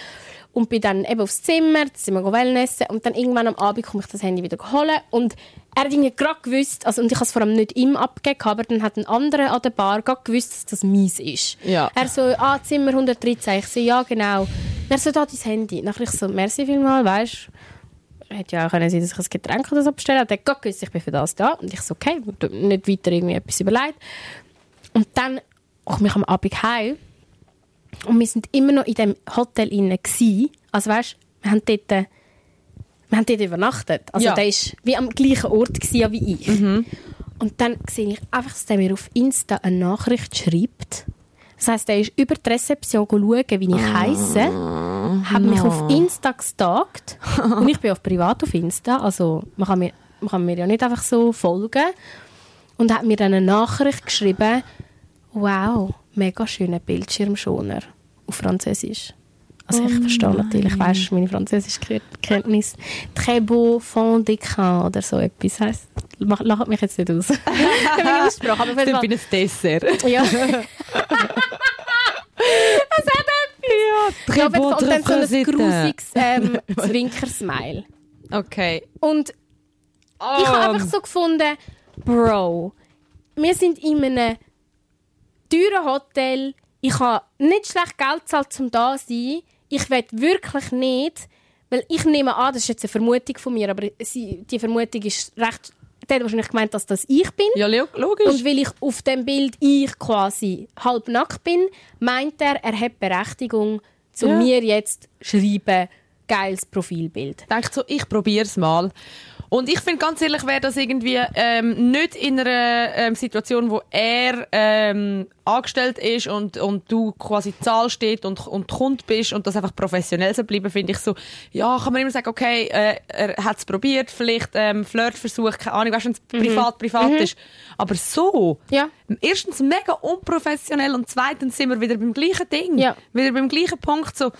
und bin dann eben aufs Zimmer, sind wir Wellnessen und dann irgendwann am Abend komme ich das Handy wieder holen und er hat irgendwie gerade gewusst, also und ich habe es vor allem nicht ihm abgegeben, aber dann hat ein anderer an der Bar gerade gewusst, dass das mies ist. Ja. Er so, ah, Zimmer 113, ich so, ja genau. Er so, da dein Handy. Nachher ich so, merci vielmals, weißt hätte ja auch können sein, dass ich ein Getränk oder so bestellen. Er hat gewusst, ich bin für das da. Und ich so, okay, nicht weiter irgendwie etwas überlegt. Und dann komme ich am Abend heim und wir sind immer noch in dem Hotel inne. Also weißt, wir haben dort, äh, wir haben dort übernachtet. Also Ja. der ist wie am gleichen Ort ja wie ich. Und dann sehe ich einfach, dass der mir auf Insta eine Nachricht schreibt. Das heisst, er ist über die Rezeption schauen, wie ich heisse, hat mich auf Insta gestalkt und ich bin auf privat auf Insta, also man kann, mir, man kann mir ja nicht einfach so folgen und hat mir dann eine Nachricht geschrieben, wow, mega schöner Bildschirmschoner auf Französisch. Also ich verstehe natürlich, weißt du, meine Französischkenntnis. Très beau fond d'écran oder so etwas. Heisst, lacht mich jetzt nicht aus. Aussprache, aber Fall- bin ich ein Dessert. ja. es hat Ja, jeden Fall. und dann so ein grusiges ähm, Zwinkersmile. Okay. Und ich habe einfach so gefunden, Bro, wir sind in einem teuren Hotel. Ich habe nicht schlecht Geld gezahlt, um da zu sein. Ich will wirklich nicht, weil ich nehme an, das ist jetzt eine Vermutung von mir, aber sie, die Vermutung ist recht... Der hat wahrscheinlich gemeint, dass das ich bin. Ja, lo- logisch. Und weil ich auf dem Bild ich quasi halb nackt bin, meint er, er hat Berechtigung, zu Ja. mir jetzt schreiben, geiles Profilbild. denkt so, ich probiere es mal. Und ich finde ganz ehrlich, wäre das irgendwie ähm, nicht in einer ähm, Situation, wo er ähm, angestellt ist und, und du quasi Zahl steht und, und Kunde bist und das einfach professionell so bleiben, finde ich so, ja, kann man immer sagen, okay, äh, er hat es probiert, vielleicht ähm, Flirtversuch, keine Ahnung, weißt du, wenn es privat, privat ist. Aber so, Ja. erstens mega unprofessionell und zweitens sind wir wieder beim gleichen Ding. Ja. Wieder beim gleichen Punkt so,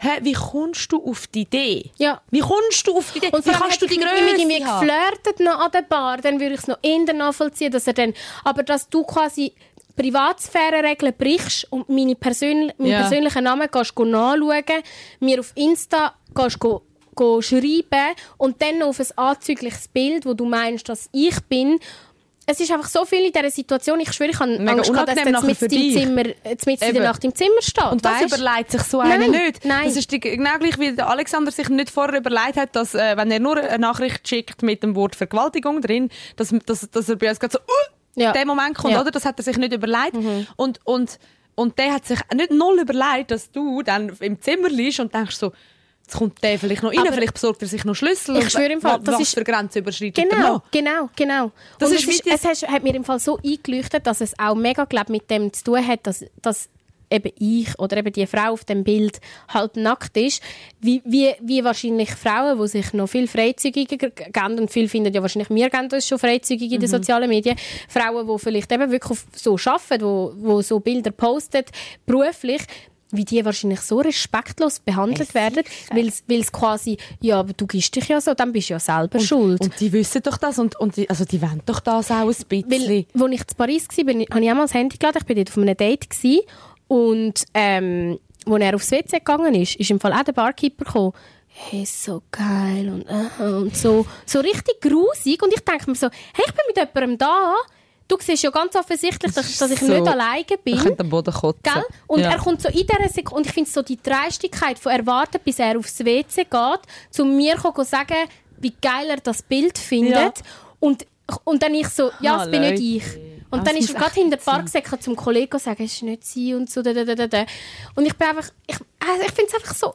hä, wie kommst du auf die Idee? Ja. Wie kommst du auf die Idee? Und wie kannst du die er mit ihm Größe geflirtet noch an der Bar, dann würde ich es noch eher nachvollziehen, dass er dann, aber dass du quasi Privatsphäre-Regeln brichst und meine persönl meinen persönlichen Namen gehst go nachschauen, mir auf Insta gehst go, go schreiben und dann noch auf ein anzügliches Bild, wo du meinst, dass ich bin. Es ist einfach so viel in dieser Situation. Ich schwöre, ich habe Mega Angst gehabt, dass du jetzt mit im Zimmer, mit in der Nacht im Zimmer steht. Und das weisst? überlegt sich so einer Nein, nicht. nein. Das ist genau gleich, wie der Alexander sich nicht vorher überlegt hat, dass, äh, wenn er nur eine Nachricht schickt mit dem Wort Vergewaltigung drin, dass, dass, dass er bei uns gerade so, uh, Ja. der Moment kommt, Ja. Mhm. oder? Das hat er sich nicht überlegt. Und, und, und der hat sich nicht null überlegt, dass du dann im Zimmer liegst und denkst so, jetzt kommt der vielleicht noch rein, Aber vielleicht besorgt er sich noch Schlüssel. ich schwöre im Fall, das was ist- für Grenzen überschreitet er Genau, genau, genau. Das und ist es, ist, es hat mir im Fall so eingeleuchtet, dass es auch mega glaub, mit dem zu tun hat, dass, dass eben ich oder eben die Frau auf dem Bild halt nackt ist, wie, wie, wie wahrscheinlich Frauen, die sich noch viel freizügiger geben und viele finden ja wahrscheinlich, wir geben uns schon freizügig in den sozialen Medien, Frauen, die vielleicht eben wirklich so arbeiten, wo, wo so Bilder posten, beruflich, wie die wahrscheinlich so respektlos behandelt werden, weil es quasi, ja, aber du gibst dich ja so, dann bist du ja selber schuld. Und die wissen doch das und, und die, also die wollen doch das auch ein bisschen. Weil, als ich in Paris war, habe ich auch mal das Handy geladen. Ich war dort auf einem Date. Gewesen. Und ähm, als er aufs WC gegangen ist, ist im Fall auch der Barkeeper gekommen. Hey, so geil und, äh, und so, so richtig grusig. Und ich denke mir so, hey, ich bin mit jemandem da. Du siehst ja ganz offensichtlich, dass, dass ich so- nicht alleine Ich bin. könnte am Boden kotzen. Gell? Und Ja. er kommt so in dieser Sekunde, und ich finde so die Dreistigkeit von erwarten, bis er aufs WC geht, zu mir zu sagen, wie geil er das Bild findet. Ja. Und, und dann ich so, ja, es bin nicht ich. Und Ah, dann ist er gerade hinter der Bar gesagt, zum Kollegen sagen, es ist nicht sie und so. Da, da, da, da. Und ich bin einfach, ich, also ich finde es einfach so,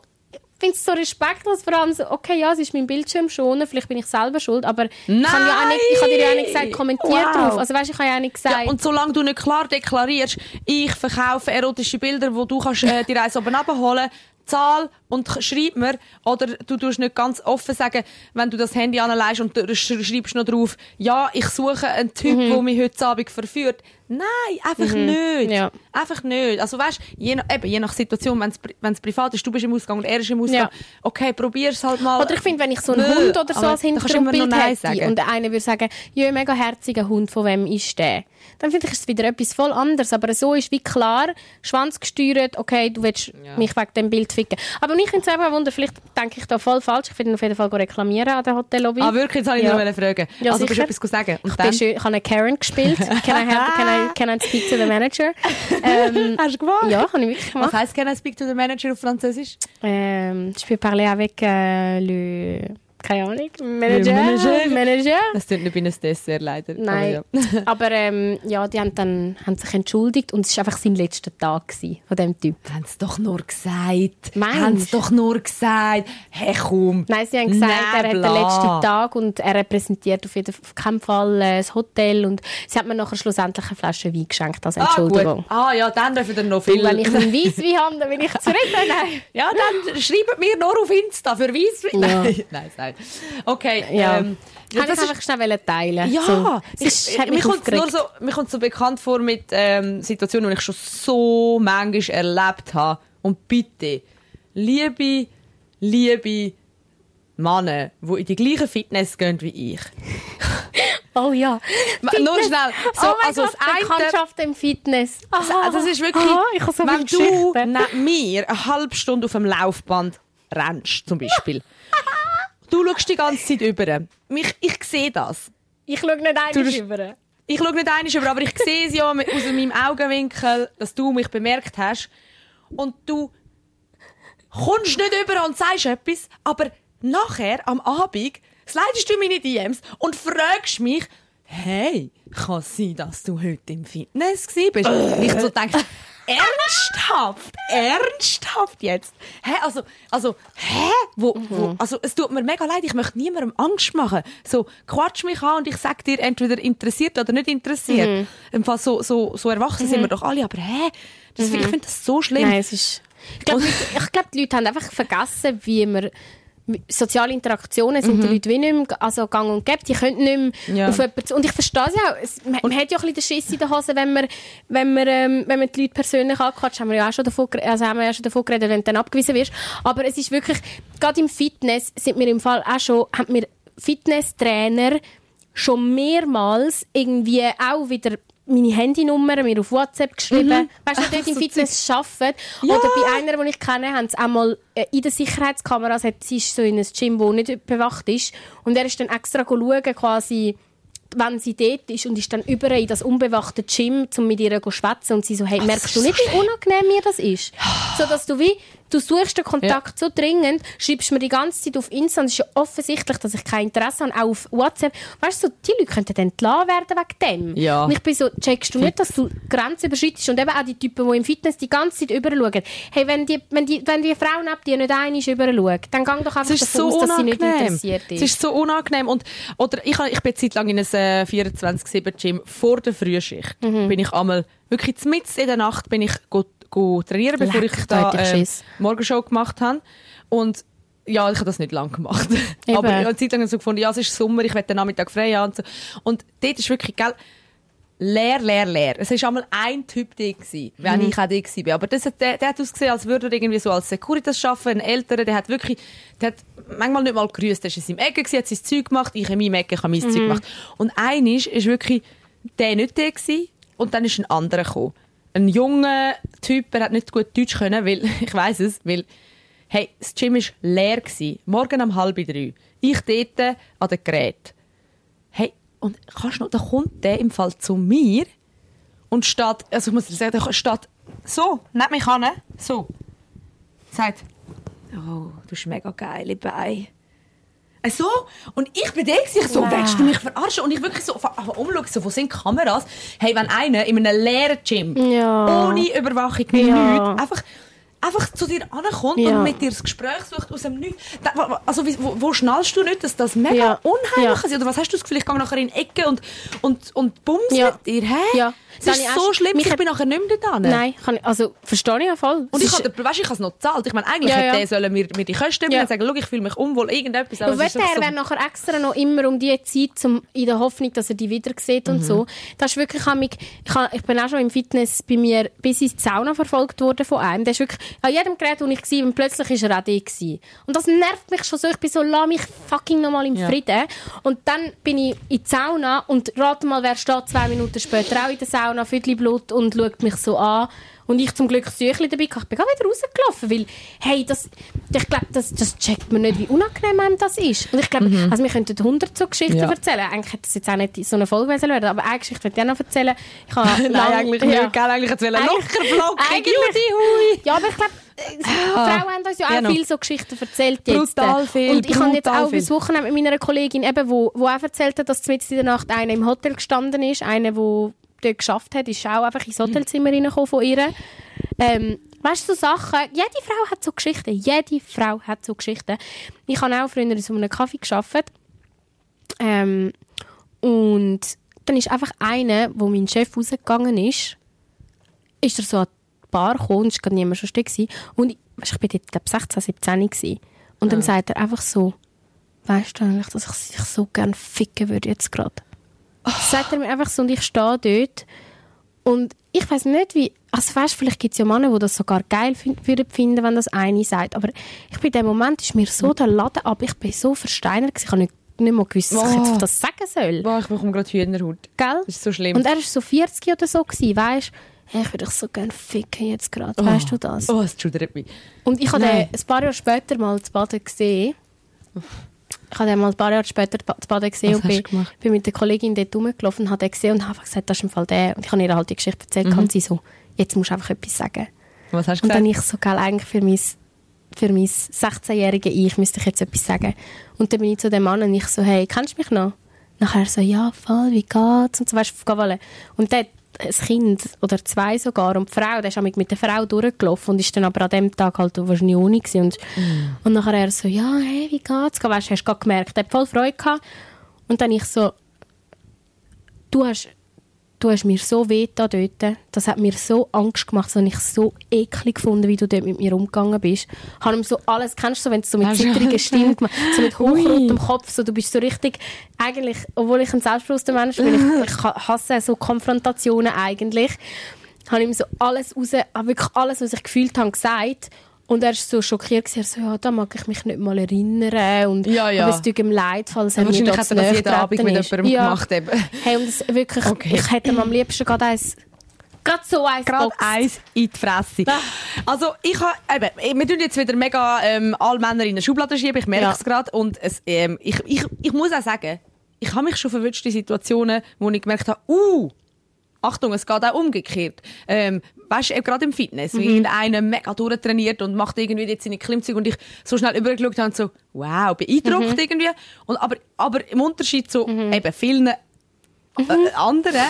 finde es so respektlos, vor allem so, okay, ja, es ist mein Bildschirm schon, vielleicht bin ich selber schuld, aber ich habe ja auch nicht, ich habe dir ja auch nicht gesagt, kommentiert Wow. drauf. Also weißt, ich habe ja auch nicht gesagt. Ja, und solange du nicht klar deklarierst, ich verkaufe erotische Bilder, wo du kannst, äh, die Reise oben abholen Zahl und ch- schreib mir, oder du tust nicht ganz offen sagen, wenn du das Handy anlegst und schreibst noch drauf, ja, ich suche einen Typ, der mich heute Abend verführt. Nein, einfach nicht. Ja. Einfach nicht. Also weißt, je nach, eben, je nach Situation, wenn es privat ist, du bist im Ausgang und er ist im Ausgang, Ja. okay, probier's halt mal. Oder ich finde, wenn ich so einen Nö, Hund oder so als Hintergrundbild hätte sagen. und einer würde sagen, ja, mega herziger Hund, von wem ist der? Dann finde ich, ist es wieder etwas voll anderes. Aber so ist wie klar, Schwanz gesteuert, okay, du willst mich wegen dem Bild ficken. Aber ich finde es eben ein Wunder, vielleicht denke ich da voll falsch. Ich würde ihn auf jeden Fall reklamieren an der Hotellobby. Ah, wirklich? Jetzt wollte ich Ja. noch fragen. Ja, also, du sicher. willst etwas sagen. Und ich, bin schön, ich habe eine Karen gespielt. Can I, have, can I, can I speak to the manager? Ähm, Hast du gemacht? ja, habe ich wirklich Was gemacht. heisst Can I speak to the manager auf Französisch? Ähm, je peux parler avec euh, le... Keine Ahnung. Manager. Manager. Manager. Das tut nicht wie ein Dessert, leider. Nein. Aber ja. Aber ähm, ja, die haben, dann, haben sich entschuldigt und es war einfach sein letzter Tag gewesen, von diesem Typ. Haben sie doch nur gesagt. Meinst? Haben sie doch nur gesagt. Hey, komm. Nein, sie haben gesagt, Nein, er hat den letzten Tag und er repräsentiert auf jeden auf keinen Fall äh, das Hotel und sie hat mir nachher schlussendlich eine Flasche Wein geschenkt als Ah, Entschuldigung. gut. Ah, ja, dann dürfen wir noch Und viel. wenn ich einen Weisswein habe, dann bin ich zurück. Nein. ja, dann schreibt mir nur auf Insta für Weisswein. Ja. Nein, nein. Okay. Ja. Ähm, Kann das ich ist- einfach schnell teilen. Ja, so. ich, es ich, mir kommt aufgeregt. so, mir kommt so bekannt vor mit ähm, Situationen, die ich schon so manchmal erlebt habe. Und bitte, liebe, liebe Männer, die in die gleiche Fitness gehen wie ich. Oh ja. Fitness. Nur schnell. So, oh also Gott, das Bekanntschaft im Fitness. Also, das ist wirklich, Aha, so wenn du neben mir eine halbe Stunde auf dem Laufband rennst, zum Beispiel. du schaust die ganze Zeit über. Mich, ich sehe das. Ich schaue nicht einmal über. Ich schaue nicht einmal über, aber ich sehe es ja aus meinem Augenwinkel, dass du mich bemerkt hast. Und du kommst nicht über und sagst etwas, aber nachher, am Abend, slidest du in meine DMs und fragst mich, hey, kann es sein, dass du heute im Fitness warst? Ich so denke, ernsthaft? Ernsthaft jetzt? Hä, also, also, hä? Wo, wo, also, es tut mir mega leid, ich möchte niemandem Angst machen. So, quatsch mich an und ich sag dir, entweder interessiert oder nicht interessiert. Im Fall so, so, so erwachsen sind wir doch alle, aber hä? Das, Ich finde das so schlimm. Nein, es ist... Ich glaube, glaub, die Leute haben einfach vergessen, wie man soziale Interaktionen sind die Leute wie nicht mehr, also gang und gäbe, die können nicht mehr Ja. auf jemanden zu- und ich verstehe es auch, es, man, man hat ja auch ein bisschen den Schiss in der Hose, wenn man, wenn man, ähm, wenn man die Leute persönlich anquatscht, haben wir ja auch schon davon, also haben wir ja schon davon geredet, wenn du dann abgewiesen wirst, aber es ist wirklich, gerade im Fitness sind wir im Fall auch schon, haben wir Fitnesstrainer schon mehrmals irgendwie auch wieder meine Handynummer mir auf WhatsApp geschrieben. Weißt du, die dort im Fitness arbeiten. Oder bei einer, die ich kenne, haben sie einmal äh, in den Sicherheitskameras, hat, sie ist so in einem Gym, wo nicht bewacht ist. Und er ist dann extra schauen, quasi, wenn sie dort ist und ist dann über in das unbewachte Gym, um mit ihr zu schwätzen. Und sie so, hey, merkst du nicht, wie unangenehm mir das ist? So, dass du wie, du suchst den Kontakt so dringend, schreibst mir die ganze Zeit auf Insta und es ist ja offensichtlich, dass ich kein Interesse habe, auch auf WhatsApp. Weißt du, so, die Leute könnten dann entlassen werden wegen dem. Ja. Und ich bin so, checkst du nicht, dass du Grenzen überschreitest und eben auch die Typen, die im Fitness die ganze Zeit überschauen. Hey, wenn die, wenn die, wenn die Frau neben dir nicht einig überschaut, dann gang doch einfach ist davon so aus, dass sie nicht interessiert Es ist. ist so unangenehm. Und, oder ich, ich bin eine Zeit lang in einem äh, 24-7-Gym vor der Frühschicht. Mhm. Bin ich einmal, wirklich mitten in der Nacht bin ich trainieren, bevor Leck, ich da da Schiss. Morgenshow gemacht habe. Und ja, ich habe das nicht lange gemacht. Eben. Aber ich habe eine Zeit lang so gefunden, ja, es ist Sommer, ich werde den Nachmittag frei haben. Und, so. und dort ist wirklich, gell, leer, leer, leer. Es war einmal ein Typ da, gewesen, wenn Mhm. ich auch da war. Aber das hat, der, der hat ausgesehen, als würde er irgendwie so als Securitas arbeiten, ein älterer, der hat wirklich, der hat manchmal nicht mal grüßt, der war in seinem Ecke, gewesen, hat sein Zeug gemacht, ich in meinem Ecke, ich habe mein Mhm. Zeug gemacht. Und einisch ist wirklich der nicht der gewesen, und dann ist ein anderer gekommen. Ein junger Typ, der hat nicht gut Deutsch können, weil, ich weiß es, weil, hey, das Gym war leer gewesen. Morgen um halb drei. Ich dort an den Gerät. Hey, und kannst noch, da kommt der im Fall zu mir und steht, also ich muss sagen, steht so, neben mich an, so. Sagt, oh, du bist mega geile Beine. Äh, So, und ich bin gewesen, ich so, Wow. willst du mich verarschen? Und ich wirklich so, umschaue, so, wo sind die Kameras? Hey, wenn einer in einem leeren Gym, Ja. ohne Überwachung, Ja. nichts, einfach, einfach zu dir ankommt Ja. und mit dir das Gespräch sucht aus dem Nichts. Da- Also, wo, wo schnallst du nicht, dass das mega Ja. unheimlich ist? Oder was hast du das Gefühl, ich gehe nachher in die Ecke und, und, und bums mit dir? Hä? Das ist so schlimm, ich hat- bin nachher nicht mehr da. Nein, kann ich, also verstehe ich ja voll. Und Es ich ist- habe, weißt, ich habe es noch gezahlt. Ich meine, eigentlich Ja, hätte ja. sollen mir, mir die Kosten Ja. ja. sagen, ich fühle mich unwohl, irgendetwas. Aber es einfach er wäre nachher extra noch immer um diese Zeit, zum, in der Hoffnung, dass er die wieder sieht und so. Das ist wirklich, ich, ich, ich bin auch schon im Fitness bei mir bis ins Sauna verfolgt worden von einem. Der ist wirklich, an jedem Gerät, wo ich war, und plötzlich ist er auch da gewesen. Und das nervt mich schon so. Ich bin so, lass mich fucking nochmal im Ja. Frieden. Und dann bin ich in die Sauna und rate mal, wer steht zwei Minuten später auch in der Sauna, Viertel Blut und schaut mich so an. Und ich zum Glück Säuchli dabei. Ich bin gerade wieder rausgelaufen, weil, hey, das, ich glaube, das, das checkt man nicht, wie unangenehm einem das ist. Und ich glaube, also wir könnten 100 so Geschichten Ja. erzählen. Eigentlich hätte das jetzt auch nicht so eine Folge werden sollen, aber eine Geschichte möchte ich auch noch erzählen. Ich habe Nein, lang- eigentlich ja. nicht. Gell? Eigentlich es Eigentlich- locker flockig. Judy. Ja, aber ich glaube, Frauen haben uns ja auch Genau. viel so Geschichten erzählt jetzt. Brutal viel, Und ich habe jetzt auch bis Wochenende mit meiner Kollegin, eben, wo, wo auch erzählt hat, dass mitten in der Nacht einer im Hotel gestanden ist, einer, der dort geschafft hat, ist auch einfach ins Hotelzimmer reingekommen von ihr. Ähm, weißt du, so Sachen, jede Frau hat so Geschichten, jede Frau hat so Geschichten. Ich habe auch früher in so einem Kaffee gearbeitet. Ähm, und dann ist einfach einer, wo mein Chef rausgegangen ist, ist er so an die Bar gekommen, es war gerade niemand schon gewesen. Und ich, weisst, ich bin dort, glaub, 16, 17 gewesen. Und dann sagt er einfach so, weißt du eigentlich, dass ich dich so gerne ficken würde jetzt gerade? Das sagt er mir einfach so und ich stehe dort und ich weiß nicht wie, also weißt, vielleicht gibt es ja Männer, die das sogar geil würden finden, wenn das eine sagt, aber ich bin in dem Moment, ist mir so der Laden ab, ich bin so versteinert ich habe nicht, nicht mal gewusst, was ich Oh. jetzt auf das sagen soll. Boah, ich bekomme gerade Hühnerhaut. Gell? Das ist so schlimm. Und er war so 40 oder so, weißt hey, ich würde dich so gerne ficken jetzt gerade, weißt du das? Oh, es schudert mich. Und ich habe den ein paar Jahre später mal zu Baden gesehen. Ich habe den mal ein paar Jahre später zu Baden gesehen Was und bin, bin mit der Kollegin dort rumgelaufen und habe den gesehen und habe gesagt, das ist im Fall der. Und ich habe ihr halt die Geschichte erzählt Mhm. und sie so, jetzt musst du einfach etwas sagen. Was hast du Und dann gesagt? ich so, gell, eigentlich für mein, für mein 16-jährige Ich müsste ich jetzt etwas sagen. Und dann bin ich zu dem Mann und ich so, hey, kennst du mich noch? Nachher so, ja, voll, wie geht's? Und so, weißt du, auf. Und der, ein Kind oder zwei sogar und die Frau, der ist auch mit der Frau durchgelaufen und ist dann aber an dem Tag halt wahrscheinlich ohne gewesen. und, und nachher er so, ja, hey, wie geht's? Weißt, hast du gerade gemerkt, er hat voll Freude gehabt und dann ich so, du hast, du hast mir so weh da dort, das hat mir so Angst gemacht, so habe ich so eklig gefunden, wie du dort mit mir umgegangen bist. Habe ihm so alles, kennst du so, wenn es so mit zittriger Stimme gemacht, so mit hochrotem Kopf, so, du bist so richtig, eigentlich, obwohl ich ein selbstbewusster Mensch bin, ich, ich ha- hasse so Konfrontationen eigentlich, habe ihm so alles raus, habe wirklich alles, was ich gefühlt habe, gesagt. Und er war so schockiert, er so, ja, da mag ich mich nicht mal erinnern. Und, Ja, ja. Aber es tut ihm leid, falls er mir Wahrscheinlich hat er das jeden Abend mit jemandem ja. gemacht. Eben. Hey, und es wirklich, Okay. ich hätte ihm am liebsten gerade eins, gerade so eins Gerade eins in die Fresse. Ah. Also, ich habe, eben, wir tun jetzt wieder mega ähm, alle Männer in eine Schublade schieben, ich merke Ja. es gerade. Und es, ähm, ich, ich, ich muss auch sagen, ich habe mich schon verwünscht in Situationen, wo ich gemerkt habe, uh, Achtung, es geht auch umgekehrt. Ähm, weißt du, gerade im Fitness, Mhm. wie irgendeiner mega durchtrainiert und macht irgendwie jetzt seine Klimmzüge und ich so schnell übergeschaut habe und so, wow, beeindruckt Mhm. irgendwie. Und, aber, aber im Unterschied zu eben vielen äh, anderen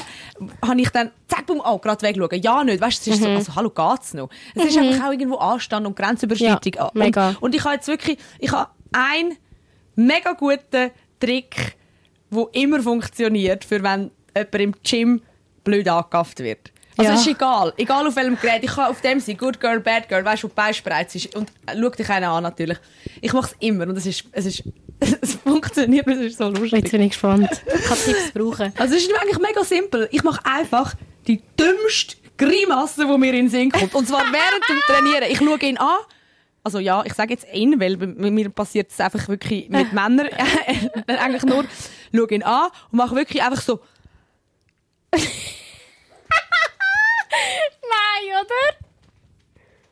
habe ich dann zack, bumm, oh, gerade wegschauen. Ja, nicht. Weißt du, es ist so, also, hallo, geht's noch? Es ist einfach auch irgendwo Anstand und Grenzüberschreitung. Ja, mega. Und, und ich habe jetzt wirklich, ich habe einen mega guten Trick, der immer funktioniert, für wenn jemand im Gym blöd angekauft wird. Also Ja. es ist egal, egal auf welchem Gerät. Ich kann auf dem sein, Good Girl, Bad Girl, weißt du, wo die Beinspreiz ist. Und äh, schau dich einen an natürlich. Ich mache es immer und es ist, es ist, es funktioniert, es ist so lustig. Jetzt bin ich gespannt. Ich kann Tipps brauchen. Also es ist eigentlich mega simpel. Ich mache einfach die dümmste Grimasse, die mir in den Sinn kommt. Und zwar während dem Trainieren. Ich schaue ihn an. Also ja, ich sage jetzt ihn, weil mir passiert es einfach wirklich mit Männern. eigentlich nur, schaue ihn an und mache wirklich einfach so. Nein, oder?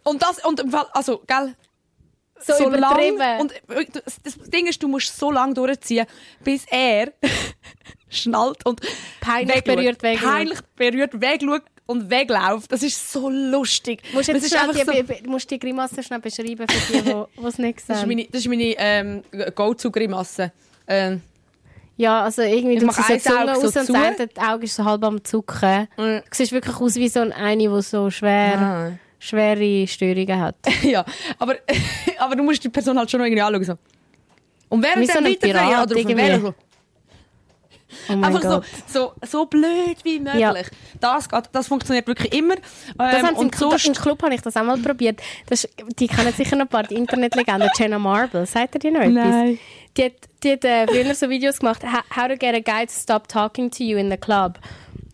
Und das, und im Fall, also, gell, So, übertrieben. lang. Und äh, das, Ding ist, du musst so lange durchziehen, bis er schnallt und Peinlich wegschaut. berührt wegschaut. Peinlich berührt, wegschaut und wegläuft. Das ist so lustig. Du musst, jetzt ist die, so- du musst die Grimasse schnell beschreiben für die, die es nicht Das ist sehen. meine, das ist meine ähm, Go-To-Grimasse. Ähm, Ja, also irgendwie Ich du mach sie so ein Auge raus so und das eine Auge ist so halb am Zucken. Mm. Du siehst wirklich aus wie so eine, die so schwer, Ah. schwere Störungen hat. ja, aber, aber du musst die Person halt schon noch irgendwie anschauen. So. Und während so der ein weiter Pirat oder auf dem. Velo so. Oh Einfach so, Gott. so, so blöd wie möglich. Ja. Das, geht, das funktioniert wirklich immer. Das Ähm, haben sie im, und Club, sonst, Im Club habe ich das auch mal probiert. Das, ist- die kennen sicher noch ein paar, die Internetlegende. Jenna Marble, sagt ihr die noch etwas? Nein. Die hat, die hat äh, früher so Videos gemacht, how, to get a guy to stop talking to you in the club.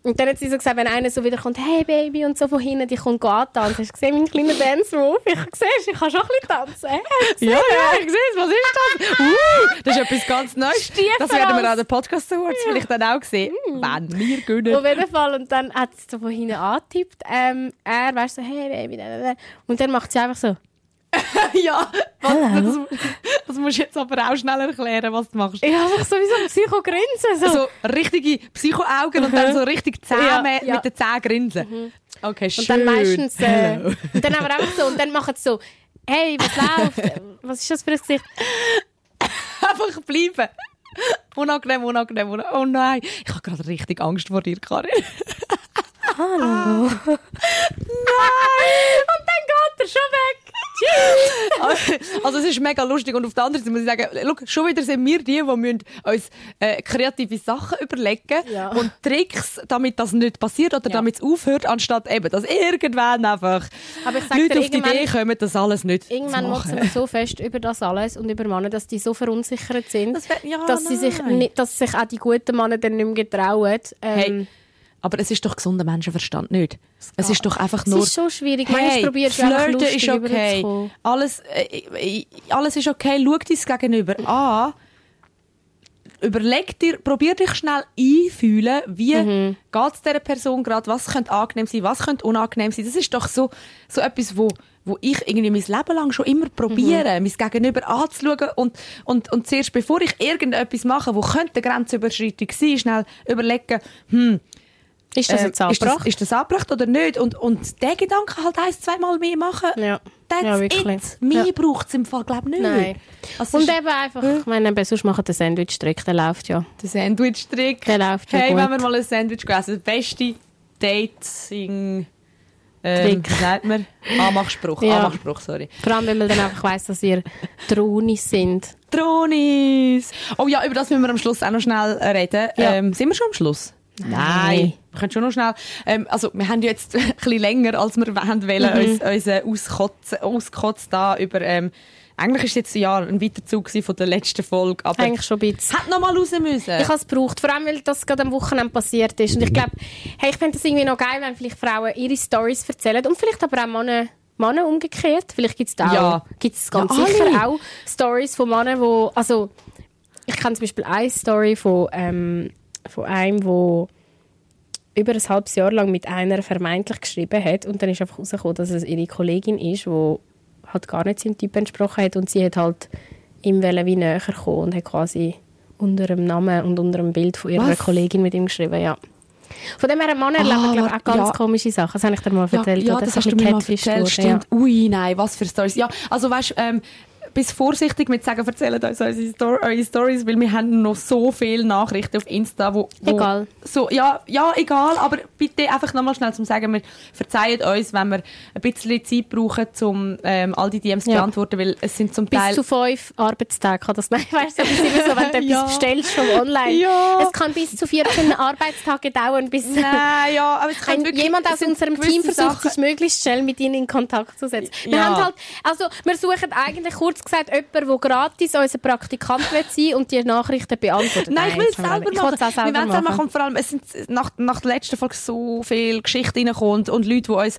Und dann hat sie so gesagt, wenn einer so wieder kommt, hey Baby, und so von hinten, die kommt antanzen. Hast du gesehen, mein kleiner Dance-Move? Ich sehe ich kann schon ein bisschen tanzen. Du ja, ja, ich sehe es. Was ist das? Uh, das ist etwas ganz Neues. Stiefel Das werden wir an den Podcast Awards vielleicht dann auch sehen. Wenn wir gönnen. Auf jeden Fall. Und dann hat sie so von hinten angetippt. Ähm, er weißt so, hey Baby. Und dann macht sie einfach so. ja, was, das, das musst du jetzt aber auch schnell erklären, was du machst. Ja, einfach so wie so ein Psycho-Grinsen. So. So richtige Psycho-Augen und dann so richtig Zähne Ja, ja. mit den Zähnen grinsen. Okay, schön. Und dann meistens. Äh, und dann aber einfach so. Und dann machen sie so, hey, was läuft? Was ist das für ein Gesicht? Einfach bleiben. Unangenehm, unangenehm, unangenehm. Oh nein, ich habe gerade richtig Angst vor dir, Karin. Hallo. Nein! Und dann geht er schon weg. Also es ist mega lustig und auf der anderen Seite muss ich sagen, schau, schon wieder sind wir die, die müssen uns äh, kreative Sachen überlegen Ja. und Tricks, damit das nicht passiert oder Ja. damit es aufhört, anstatt eben, dass irgendwann einfach Aber ich sag Leute dir, auf die Idee kommen, das alles nicht Irgendwann machen. wir so fest über das alles und über Männer, dass die so verunsichert sind, Das wär- ja, dass, sie sich dass sich auch die guten Männer dann nicht mehr getrauen. Ähm, Hey, aber es ist doch gesunder Menschenverstand, nicht? Es ist doch einfach es nur... ist schon schwierig. Hey, probierst flirten ist okay. Alles, äh, äh, alles ist okay. Schau dein Gegenüber an. Überleg dir, probier dich schnell einfühlen, wie Mhm. geht es dieser Person gerade, was könnte angenehm sein, was könnte unangenehm sein. Das ist doch so, so etwas, wo, wo ich irgendwie mein Leben lang schon immer probiere, Mhm. mein Gegenüber anzuschauen und, und, und zuerst, bevor ich irgendetwas mache, wo könnte eine Grenzüberschreitung sein, schnell überlegen, hm, Ist das ähm, jetzt ist, das, angebracht? ist das angebracht oder nicht? Und, und den Gedanken halt ein, zweimal mehr machen. Ja. That's Ja, wirklich. it. Mehr Ja. braucht es im Fall, glaube ich, nicht. Nein. Also Und eben einfach, ich meine, eben, sonst machen den Sandwich-Trick, der läuft ja. der Sandwich-Trick. Der läuft ja Hey, gut. wenn wir mal ein Sandwich essen, das beste Dating. Ähm, Trick. sagt man? Anmachspruch. Ja. Anmachspruch, sorry. Vor allem, wenn man dann einfach weiss, dass ihr Dronis sind. Dronis! Oh ja, über das müssen wir am Schluss auch noch schnell äh, reden. Ja. Ähm, sind wir schon am Schluss? Nein. Wir können schon noch schnell. Ähm, also, wir haben jetzt ein bisschen länger, als wir wollen, Mhm. uns, uns äh, auskotzen, auskotzt da über. Ähm, eigentlich ist jetzt ja ein Weiterzug von der letzten Folge, aber Eigentlich schon ein bisschen. hat noch mal raus müssen. Ich habe es gebraucht, vor allem, weil das gerade am Wochenende passiert ist. Und ich glaube, hey, ich fände das irgendwie noch geil, wenn vielleicht Frauen ihre Stories erzählen und vielleicht aber auch Männer, Männer umgekehrt. Vielleicht gibt es da Ja. auch, gibt's ganz Ja, sicher alle. auch Stories von Männern, wo, also ich kenne zum Beispiel eine Story von, ähm, von einem, wo über ein halbes Jahr lang mit einer vermeintlich geschrieben hat und dann ist einfach herausgekommen, dass es ihre Kollegin ist, die halt gar nicht seinem Typ entsprochen hat und sie hat halt ihm wie näher kommen und hat quasi unter dem Namen und unter dem Bild von ihrer Was? Kollegin mit ihm geschrieben, ja. Von dem her, Mann erleben, Ah, glaube ich, auch ganz ja. komische Sachen. Das habe ich dir mal erzählt. Ja, oder? das So hast du mir mal erzählt, wurde, stimmt. Ui, nein, was für Stories. Ja, also weißt, ähm, bis vorsichtig mit sagen, erzählt uns unsere, Sto eure Stories, weil wir haben noch so viele Nachrichten auf Insta, wo, wo Egal. So, ja, ja, egal, aber bitte einfach nochmal schnell zum sagen, wir verzeihen uns, wenn wir ein bisschen Zeit brauchen, um ähm, all die DMs zu Ja. beantworten, weil es sind zum Bis Teil... zu fünf Arbeitstage kann das. Nein, weißt du, das ist immer so, wenn du Ja. etwas bestellst vom Online. Ja. Es kann bis zu 14 Arbeitstage dauern, bis Nein, ja, aber es kann wirklich, jemand aus unserem Team versucht, Sachen- sich möglichst schnell mit ihnen in Kontakt zu setzen. Wir haben halt, also wir suchen eigentlich kurz gesagt jemanden, der gratis unser Praktikant wird sein und die Nachrichten beantwortet. Nein, ich will es selber wir machen. Ich will es auch wir selber auch machen. machen. Vor allem, es sind nach, nach der letzten Folge so viel Geschichte reinkommt und Leute, die uns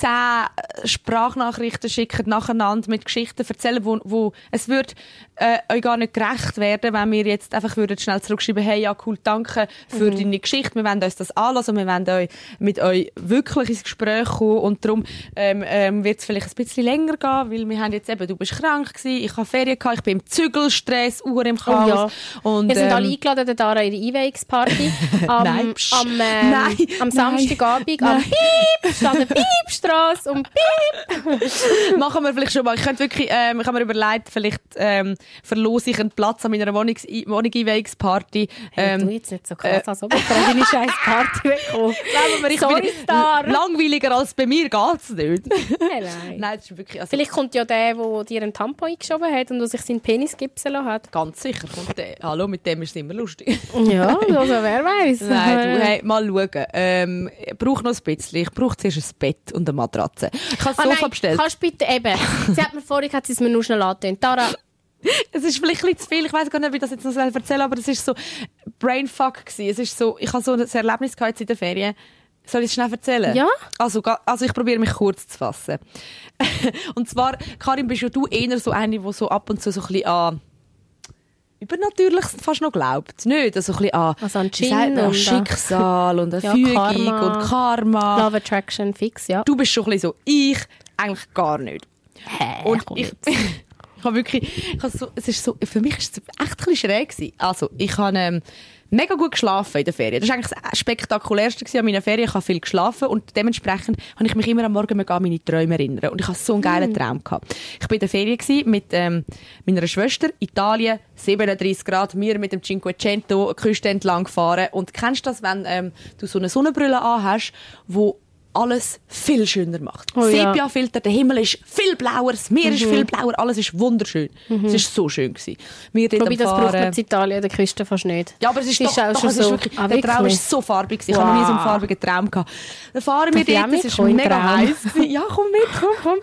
zehn Sprachnachrichten schicken nacheinander mit Geschichten erzählen, wo, wo es würde äh, euch gar nicht gerecht werden, wenn wir jetzt einfach würden schnell zurückschreiben, hey, ja, cool, danke für deine Geschichte, wir wollen uns das anlassen, wir wollen euch, mit euch wirklich ins Gespräch kommen und darum ähm, ähm, wird es vielleicht ein bisschen länger gehen, weil wir haben jetzt eben, du bist krank gewesen, ich habe Ferien gehabt, ich bin im Zügelstress, Uhr im Oh ja. Chaos. Und, Wir sind ähm, alle eingeladen, der Dara ihre Einweihungsparty am, am, äh, Nein, am nein. Samstagabend am Piep, statt Piepstrasse und Piep. Machen wir vielleicht schon mal. Ich könnte wirklich, ähm, ich habe mir überlegt, vielleicht ähm, verlose ich einen Platz an meiner Wohnungs Wohnung-Einweihungsparty. Hey, du Ähm, jetzt nicht so krass, als ob ich deine scheiß Party wegkomme. aber ich Sorry, Star. langweiliger als bei mir geht's nicht. Nein, nein. Nein, das ist wirklich also, Vielleicht kommt ja der, der dir einen Tampon eingeschoben hat und der sich seinen Penis gipsen lassen hat. ganz sicher kommt der. Hallo, mit dem ist es immer lustig. Ja, also wer weiß. Nein, du, hey, mal schauen. Ähm, ich brauche noch ein bisschen. Ich brauche zuerst ein Bett und eine Matratze. Ich habe Ah, das Sofa nein, bestellt. kannst du bitte eben. Sie hat mir vorhin hat sie es mir nur schnell angetönt. Tara, Es ist vielleicht ein bisschen zu viel. Ich weiß gar nicht, wie ich das jetzt noch erzählen soll, aber es ist so Brainfuck gewesen. Es ist so, ich habe so ein Erlebnis gehabt jetzt in der Ferien. Soll ich es schnell erzählen? Ja. Also, also ich probiere mich kurz zu fassen. und zwar, Karin, bist ja du eher so eine, die so ab und zu so ein bisschen an Übernatürliches fast noch glaubt. Nicht? Also ein bisschen an, Also an an und Schicksal und an Ja, Fügung Karma. und Karma. Love Attraction fix, ja. Du bist schon ein bisschen so. Ich eigentlich gar nicht. Hä, Und ich, ich habe wirklich, ich habe so, es ist so, für mich ist es echt ein bisschen schräg gewesen. Also, ich habe ähm, mega gut geschlafen in der Ferien. Das war eigentlich das spektakulärste an meiner Ferien. Ich habe viel geschlafen und dementsprechend habe ich mich immer am Morgen mega an meine Träume erinnern. Und ich hatte so einen geilen Traum gehabt. Ich bin in der Ferien mit ähm, meiner Schwester, Italien, 37 Grad, wir mit dem Cinquecento Küste entlang gefahren. Und kennst du das, wenn ähm, du so eine Sonnenbrille anhast, wo alles viel schöner macht. Oh ja. Sepia-Filter, der Himmel ist viel blauer, das Meer ist viel blauer, alles ist wunderschön. Es ist so schön gewesen. Wir Wobei, das braucht man Fahren- in Italien, der Küste fast nicht. ja, aber es ist, Ist doch, auch doch schon es ist so. wirklich, Ah, der Traum wirklich? ist so farbig gewesen. Ich habe noch nie so einen Wow. farbigen Traum gehabt. Dann fahren wir Darf dort, es ist den mega Traum? heiß. Ja, komm mit, komm, komm.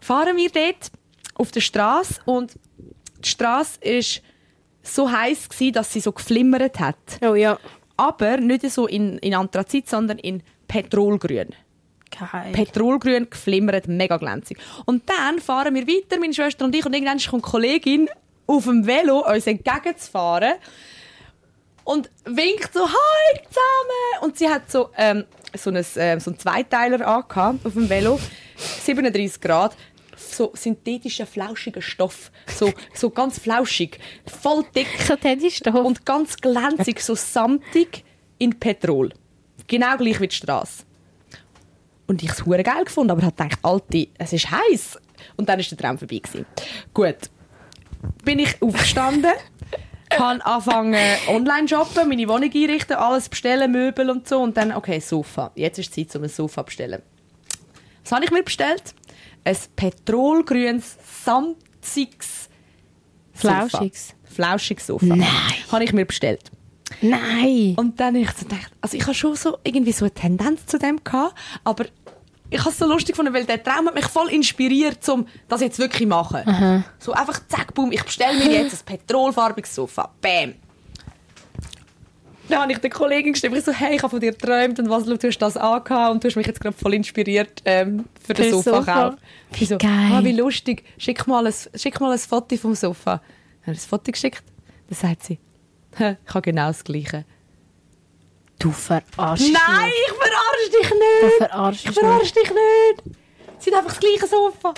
Fahren wir dort auf der Straße und die Straße ist so heiß gewesen, dass sie so geflimmert hat. Oh ja. Aber nicht so in, in Anthrazit, sondern in Petrolgrün. Geil. Petrolgrün geflimmert, mega glänzig. Und dann fahren wir weiter, meine Schwester und ich, und irgendwann kommt die Kollegin auf dem Velo uns entgegenzufahren und winkt so, hi zusammen! Und sie hat so, ähm, so, einen, ähm, so einen Zweiteiler angehabt auf dem Velo, 37 Grad, so synthetischen, flauschigen Stoff, so, so ganz flauschig, voll dick So Teddystoff. und ganz glänzig, so samtig in Petrol. Genau gleich wie die Straße. Und ich habe es hure geil gefunden, aber habe gedacht, Alte, es ist heiß. Und dann ist der Traum vorbei gewesen. Gut, bin ich aufgestanden, habe angefangen online shoppen, meine Wohnung einrichten, alles bestellen, Möbel und so und dann, okay, Sofa. Jetzt ist Zeit, um ein Sofa zu bestellen. Was habe ich mir bestellt? Ein petrolgrünes, samtiges Sofa. Flauschiges. Flauschiges Sofa. Nein. Habe ich mir bestellt. Nein. Und dann habe ich so gedacht, also ich habe schon so irgendwie so eine Tendenz zu dem gehabt, aber ich habe es so lustig gefunden, weil der Traum hat mich voll inspiriert, um das jetzt wirklich zu machen. So einfach zack, boom, ich bestelle mir jetzt ein petrolfarbiges Sofa. Bam. Dann habe ich der Kollegin geschrieben, ich so, hey, ich habe von dir geträumt und was, du hast das angehabt und du hast mich jetzt gerade voll inspiriert ähm, für den Für das Sofa. Sofa-Kauf. Ich so, geil. ah, wie lustig, schick mal, ein, schick mal ein Foto vom Sofa. Dann habe ich ein Foto geschickt, dann sagt sie, «Hä, ich habe genau das Gleiche. Du verarschst Nein, mich. ich verarsche dich Du nicht. verarschst Ich mich. verarsche dich nicht. Sie hat einfach das gleiche Sofa.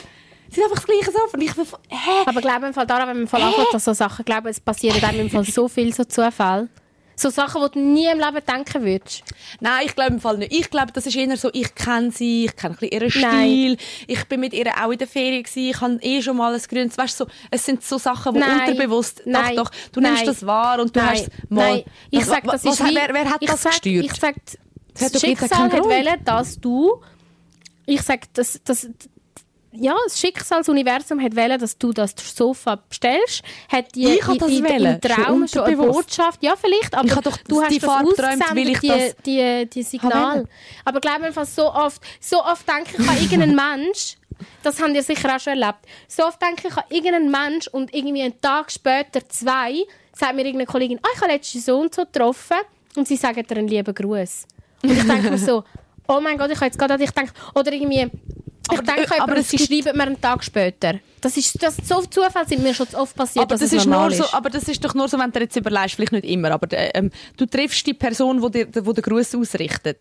Sie hat einfach das gleiche Sofa. Ich bin, hä? Aber glaube im Fall daran, wenn man anfängt, dass so Sachen glauben, es passieren einem im Fall so viel so Zufall. So Sachen, die du nie im Leben denken würdest. Nein, ich glaube im Fall nicht. Ich glaube, das ist eher so, ich kenne sie, ich kenne ein bisschen ihren Nein. Stil. Ich bin mit ihr auch in der Ferien gewesen. Ich habe eh schon mal ein grünes, weißt du, so, es sind so Sachen, die Nein. unterbewusst, Nein. doch, doch, du nimmst Nein. das wahr und du Nein. hast mal. Nein. Ich sag, das was, ist wie, wer, wer hat das sag, gesteuert? Ich sag, Das das Schicksal hat wollen, dass du, ich sag, das, das, ja, das Schicksalsuniversum hat wollen, dass du das Sofa bestellst, hat die Ich hab das wollen, im Traum schon eine. Botschaft, ja vielleicht, aber Ich doch du die hast das Farbe ausgesendet, weil ich die, das die, die Signal. Aber glaub mir einfach so oft, so oft denke ich an irgendeinen Mensch, das habt ihr sicher auch schon erlebt, so oft denke ich an irgendeinen Mensch und irgendwie einen Tag später, zwei, sagt mir irgendeine Kollegin, ah, ich habe letztens so und so getroffen und sie sagen dir einen lieben Gruß. Und ich denke mir so, oh mein Gott, ich habe jetzt gerade dich gedacht, oder irgendwie, ich denke aber sie gibt- schreiben mir einen Tag später. Das ist, das, so Zufall sind mir schon zu oft passiert, aber das ist nur so, aber das ist doch nur so, wenn du jetzt überlegst, vielleicht nicht immer, aber äh, ähm, du triffst die Person, wo dir, wo den Gruß ausrichtet.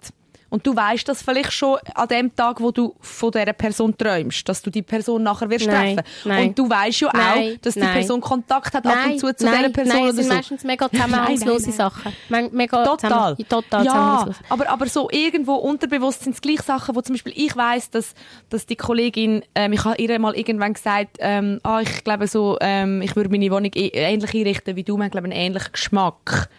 Und du weißt das vielleicht schon an dem Tag, wo du von dieser Person träumst, dass du die Person nachher wirst Nein, treffen. nein. Und du weißt ja Nein, auch, dass die. Person Kontakt hat ab und zu zu dieser Person nein, oder sind so. meistens mega zusammenhangslose Sachen. Me- Mega Total. zusammen- total ja, aber, aber so irgendwo unterbewusst sind es gleich Sachen, wo zum Beispiel ich weiss, dass, dass die Kollegin, ähm, ich habe ihr mal irgendwann gesagt, ähm, ah, ich glaube so, ähm, ich würde meine Wohnung eh- ähnlich einrichten wie du, wir haben glaube einen ähnlichen Geschmack.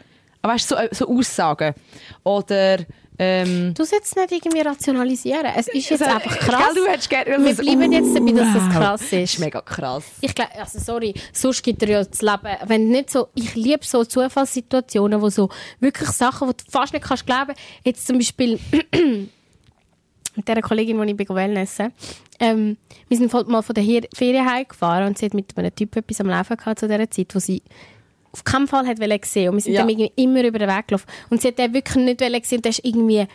Aber weißt du, so, äh, so Aussagen. Oder, ähm, Du sollst es nicht irgendwie rationalisieren. Es ist jetzt Also, einfach krass. Gell, du hättest gerne- Wir bleiben jetzt dabei, dass das krass das ist. ist mega krass. Ich glaube, also sorry, sonst gibt er ja das Leben, wenn nicht so, ich liebe so Zufallssituationen, wo so wirklich Sachen, die du fast nicht kannst glauben. Jetzt zum Beispiel mit der Kollegin, die ich bei Wellnessen, ähm, wir sind mal von der Ferien heimgefahren und sie hat mit einem Typ etwas am Laufen gehabt zu dieser Zeit, wo sie auf keinen Fall hat sehen und wir sind Ja. dann immer über den Weg gelaufen und sie hat den wirklich nicht wollen sehen und der ist irgendwie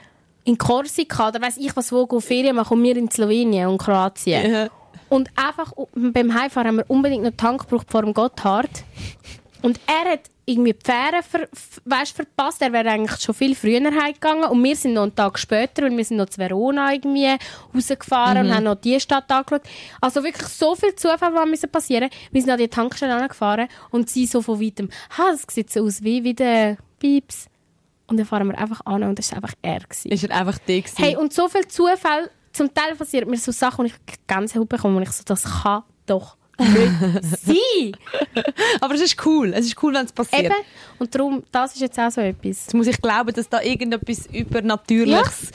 in Korsika oder weiß ich was wo go Ferien machen und wir in Slowenien und Kroatien Ja. und einfach beim Heimfahren haben wir unbedingt noch Tank gebraucht vor dem Gotthard. Und er hat irgendwie die Fähre ver, weisst, verpasst. Er wäre eigentlich schon viel früher heimgegangen. Und wir sind noch einen Tag später, und wir sind noch zu Verona irgendwie rausgefahren Mhm. und haben noch die Stadt angeschaut. Also wirklich so viel Zufall, was müssen passieren. Wir sind an die Tankstelle angefahren und sie so von weitem, ha, das sieht so aus wie, wie der Pieps. Und dann fahren wir einfach an und das war einfach er. Gewesen. Ist er einfach die gewesen. Hey, und so viel Zufall, zum Teil passiert mir so Sachen, wo ich Gänsehaut bekomme und ich so, das kann doch nicht sein. aber es ist cool. Es ist cool, wenn es passiert. Eben. Und darum, das ist jetzt auch so etwas. Jetzt muss ich glauben, dass da irgendetwas Übernatürliches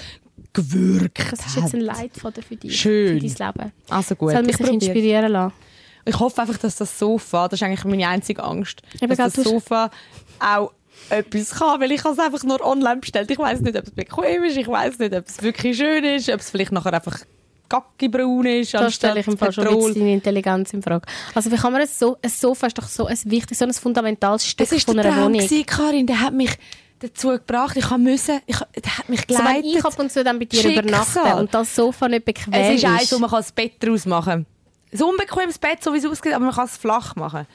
gewirkt Das ist hat. jetzt ein Leitfaden für dich, Schön. für dein Leben. Also gut, Soll man ich inspirieren lassen. Ich hoffe einfach, dass das Sofa, das ist eigentlich meine einzige Angst, Eben, dass das Sofa auch etwas kann, weil ich habe es einfach nur online bestellt. Ich weiß nicht, ob es bequem ist, ich weiß nicht, ob es wirklich schön ist, ob es vielleicht nachher einfach gackibraun ist, Da stelle ich im Fall schon Petrol. bisschen deine Intelligenz in Frage. Also wie kann man es so, ein Sofa ist doch so ein wichtiges, so ein fundamentales Stück ist von einer Traum Wohnung. gewesen, Karin, der hat mich dazu gebracht, ich habe müssen, ich, der hat mich Also wenn geleitet. ich ab und zu dann bei dir Schicksal. übernachte und das Sofa nicht bequem es ist ist, eins, wo man kann das Bett draus machen kann. Ein unbequemes Bett, so wie es aussieht, aber man kann es flach machen.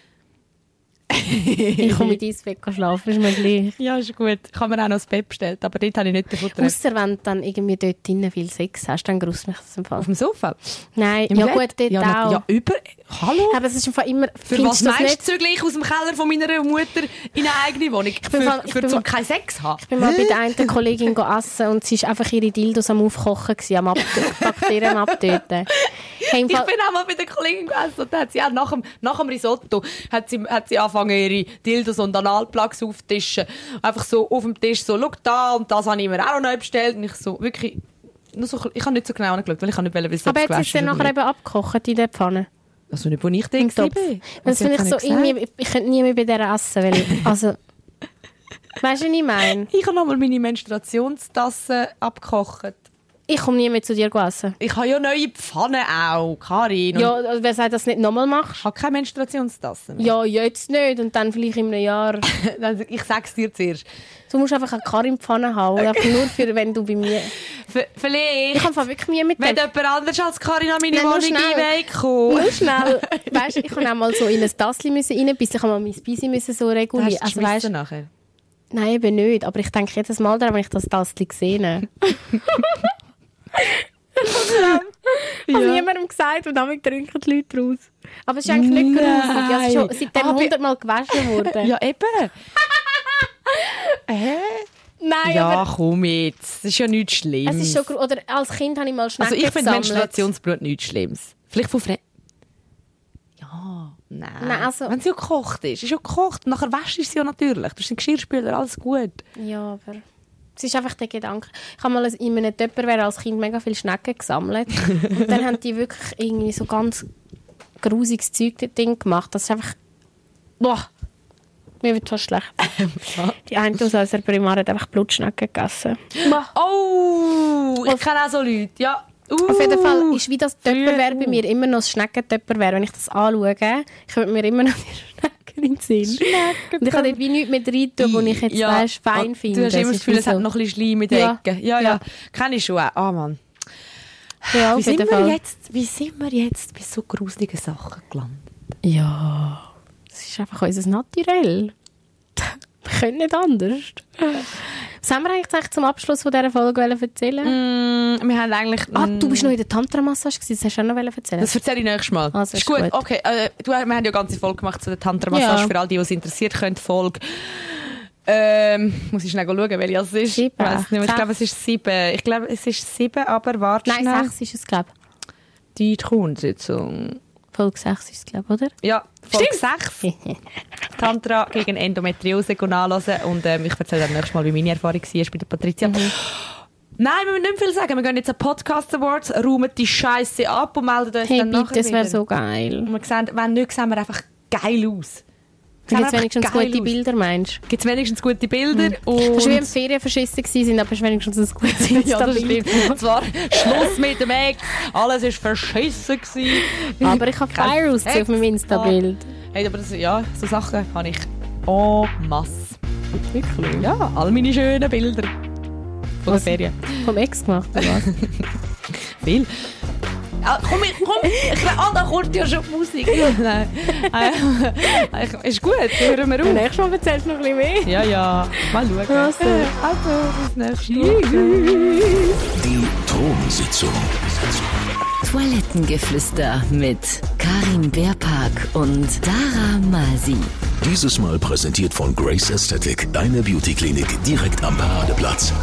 ich komme mit deinem Bett schlafen, ist mir gleich. Ja, ist gut. Ich habe mir auch noch das Bett bestellt, aber dort habe ich nicht davon getragen. Ausser wenn du dann irgendwie dort drinnen viel Sex hast, dann grüßt mich das im Fall. Auf dem Sofa? Nein, Im ja Bett? gut, dort ja, auch. Ja, über... Hallo? Aber es ist im Fall immer... Für was meinst du zügig aus dem Keller von meiner Mutter in eine eigene Wohnung? bin für, mal- ich für bin zum mal- keinen Sex haben? Ich bin mal bei der einen Kollegin essen und sie war einfach ihre Dildos am Aufkochen, gewesen, am Abtö- Bakterien Abtöten. Hey, Ich bin auch mal bei der Kollegin gewesen und hat sie auch nach dem, nach dem Risotto hat sie, hat sie angefangen, ihre Dildos und Analplugs auftischen. Einfach so auf dem Tisch, so, schau da und das habe ich mir auch noch bestellt. Und ich so, wirklich, nur so, ich habe nicht so genau angeschaut, weil ich nicht wollen wissen, Aber jetzt ist gewaschen nachher eben abgekocht in der Pfanne. Also nicht, wo ich denke. Das finde ich so irgendwie, ich könnte nie mehr bei der essen, weil, also, weißt du, was ich meine? Ich habe nochmal meine Menstruationstasse abgekocht. Ich komme nie mehr zu dir essen. Ich habe ja neue Pfannen auch, Karin. Und Ja, also wer sagt, dass du nicht nochmal machst? Ich habe keine Menstruationstasse mehr. Ja, jetzt nicht und dann vielleicht in einem Jahr. Ich sag's dir zuerst. Du musst einfach eine Karin-Pfanne haben, einfach nur für, wenn du bei mir... V vielleicht, Ich habe wirklich Mühe mit wenn dem. jemand anders als Karin an meine Nein, Wohnung reinkommt. Nur schnell. Weißt ich kann auch mal so in ein Tassli müssen reinbissen. Ich habe mal mein müssen so regulieren. Hast du Also, weißt, nachher? nein, eben nicht. Aber ich denke jedes Mal daran, wenn ich das Tassli sehe. Ich habe niemandem gesagt und damit trinken die Leute raus. Aber es ist eigentlich nicht gruselig. Es ist schon seitdem Aber- hundertmal gewaschen worden. Ja, eben. Hä? Nein, Ja, komm jetzt. Das ist ja nichts Schlimmes. es ist schon Oder als Kind habe ich mal Schnecken also ich finde. Menstruationsblut nichts Schlimmes. Vielleicht von Fremden. Ja, nein. Nein, also- Wenn sie ja gekocht ist, ist ja gekocht. Nachher wäschst du sie ja natürlich. Du hast einen Geschirrspüler, alles gut. Ja, aber es ist einfach der Gedanke. Ich habe mal in einem Tupperware als Kind mega viele Schnecken gesammelt. und dann haben die wirklich irgendwie so ganz grusiges Zeug dort gemacht. Das ist einfach... Boah, mir wird fast schlecht. die eine aus unserer Primar hat einfach Blutschnecken gegessen. Oh, ich kenne auch so Leute. Ja. Uh. Auf jeden Fall ist wie das Tupperware bei mir immer noch das Schnecken-Tupperware. Wenn ich das anschaue, kommt mir immer noch die Schnecken in den Sinn. Und ich habe dort wie nichts mehr rein tun, wo ich jetzt Ja. weißt, fein finde. Du hast immer das Gefühl, es hat so- noch ein bisschen Schleim in der Ja. Ecke. Ja, ja. Ja. Kenne ich schon auch. Ah, Mann. Ja, Wie sind, wir Fall. jetzt, wie sind wir jetzt bei so gruseligen Sachen gelandet? Ja, das ist einfach unser Naturell. Wir können nicht anders. Was haben wir eigentlich zum Abschluss von dieser Folge erzählen? Mm, wir haben eigentlich... Ah, du bist noch in der Tantra-Massage gewesen, das hast du auch noch erzählen. Das erzähle ich nächstes Mal. Also, ist ist gut. gut. Okay, äh, du, wir haben ja eine ganze Folge gemacht zu der Tantra-Massage. Ja. Für all die, die es interessiert, die Folge... Ähm, muss ich schnell schauen, welche es ist. Sieben. Ich. Ich glaube, es ist sieben. Ich glaube, es ist sieben, aber warte Nein, schnell. sechs ist es, glaube Die Thronsitzung. Folge 6 ist es, glaube ich, oder? Ja, Folge 6. Tantra gegen Endometriose nachhören. Und ähm, ich erzähle dann nächstes Mal, wie meine Erfahrung war bei der Patricia. Mhm. Nein, wir müssen nicht viel sagen. Wir gehen jetzt an Podcast Awards, räumen die Scheiße ab und melden uns Hey, dann bitte, nachher das wäre so geil. Und wir sehen, wenn nicht, sehen wir einfach geil aus. Wenn jetzt wenigstens gute Bilder meinst. Gibt es wenigstens gute Bilder. Und Das war wie im Ferien verschissen gewesen, aber es ist wenigstens ein gutes ja, das stimmt. Und zwar Schluss mit dem Ex. Alles war verschissen. Gewesen. Aber ich habe Fire auf meinem. Insta-Bild. Hey, aber das, ja, so Sachen habe ich en masse. Wirklich? Ja, all meine schönen Bilder. Von der Was? Ferien. Vom Ex gemacht, oder was? Viel. Ah, komm, ich, komm, ich, ah, da kommt ja schon die Musik. Nein. Äh, ich- ist gut, hören wir auf. Nächstes Mal erzählst du noch ein bisschen mehr. Ja, ja, mal schauen. Also. Also, bis nächstes Mal. Die Thronsitzung. Toilettengeflüster mit Karin Beerpark und Dara Masi. Dieses Mal präsentiert von Grace Aesthetic, deine Beauty-Klinik direkt am Paradeplatz.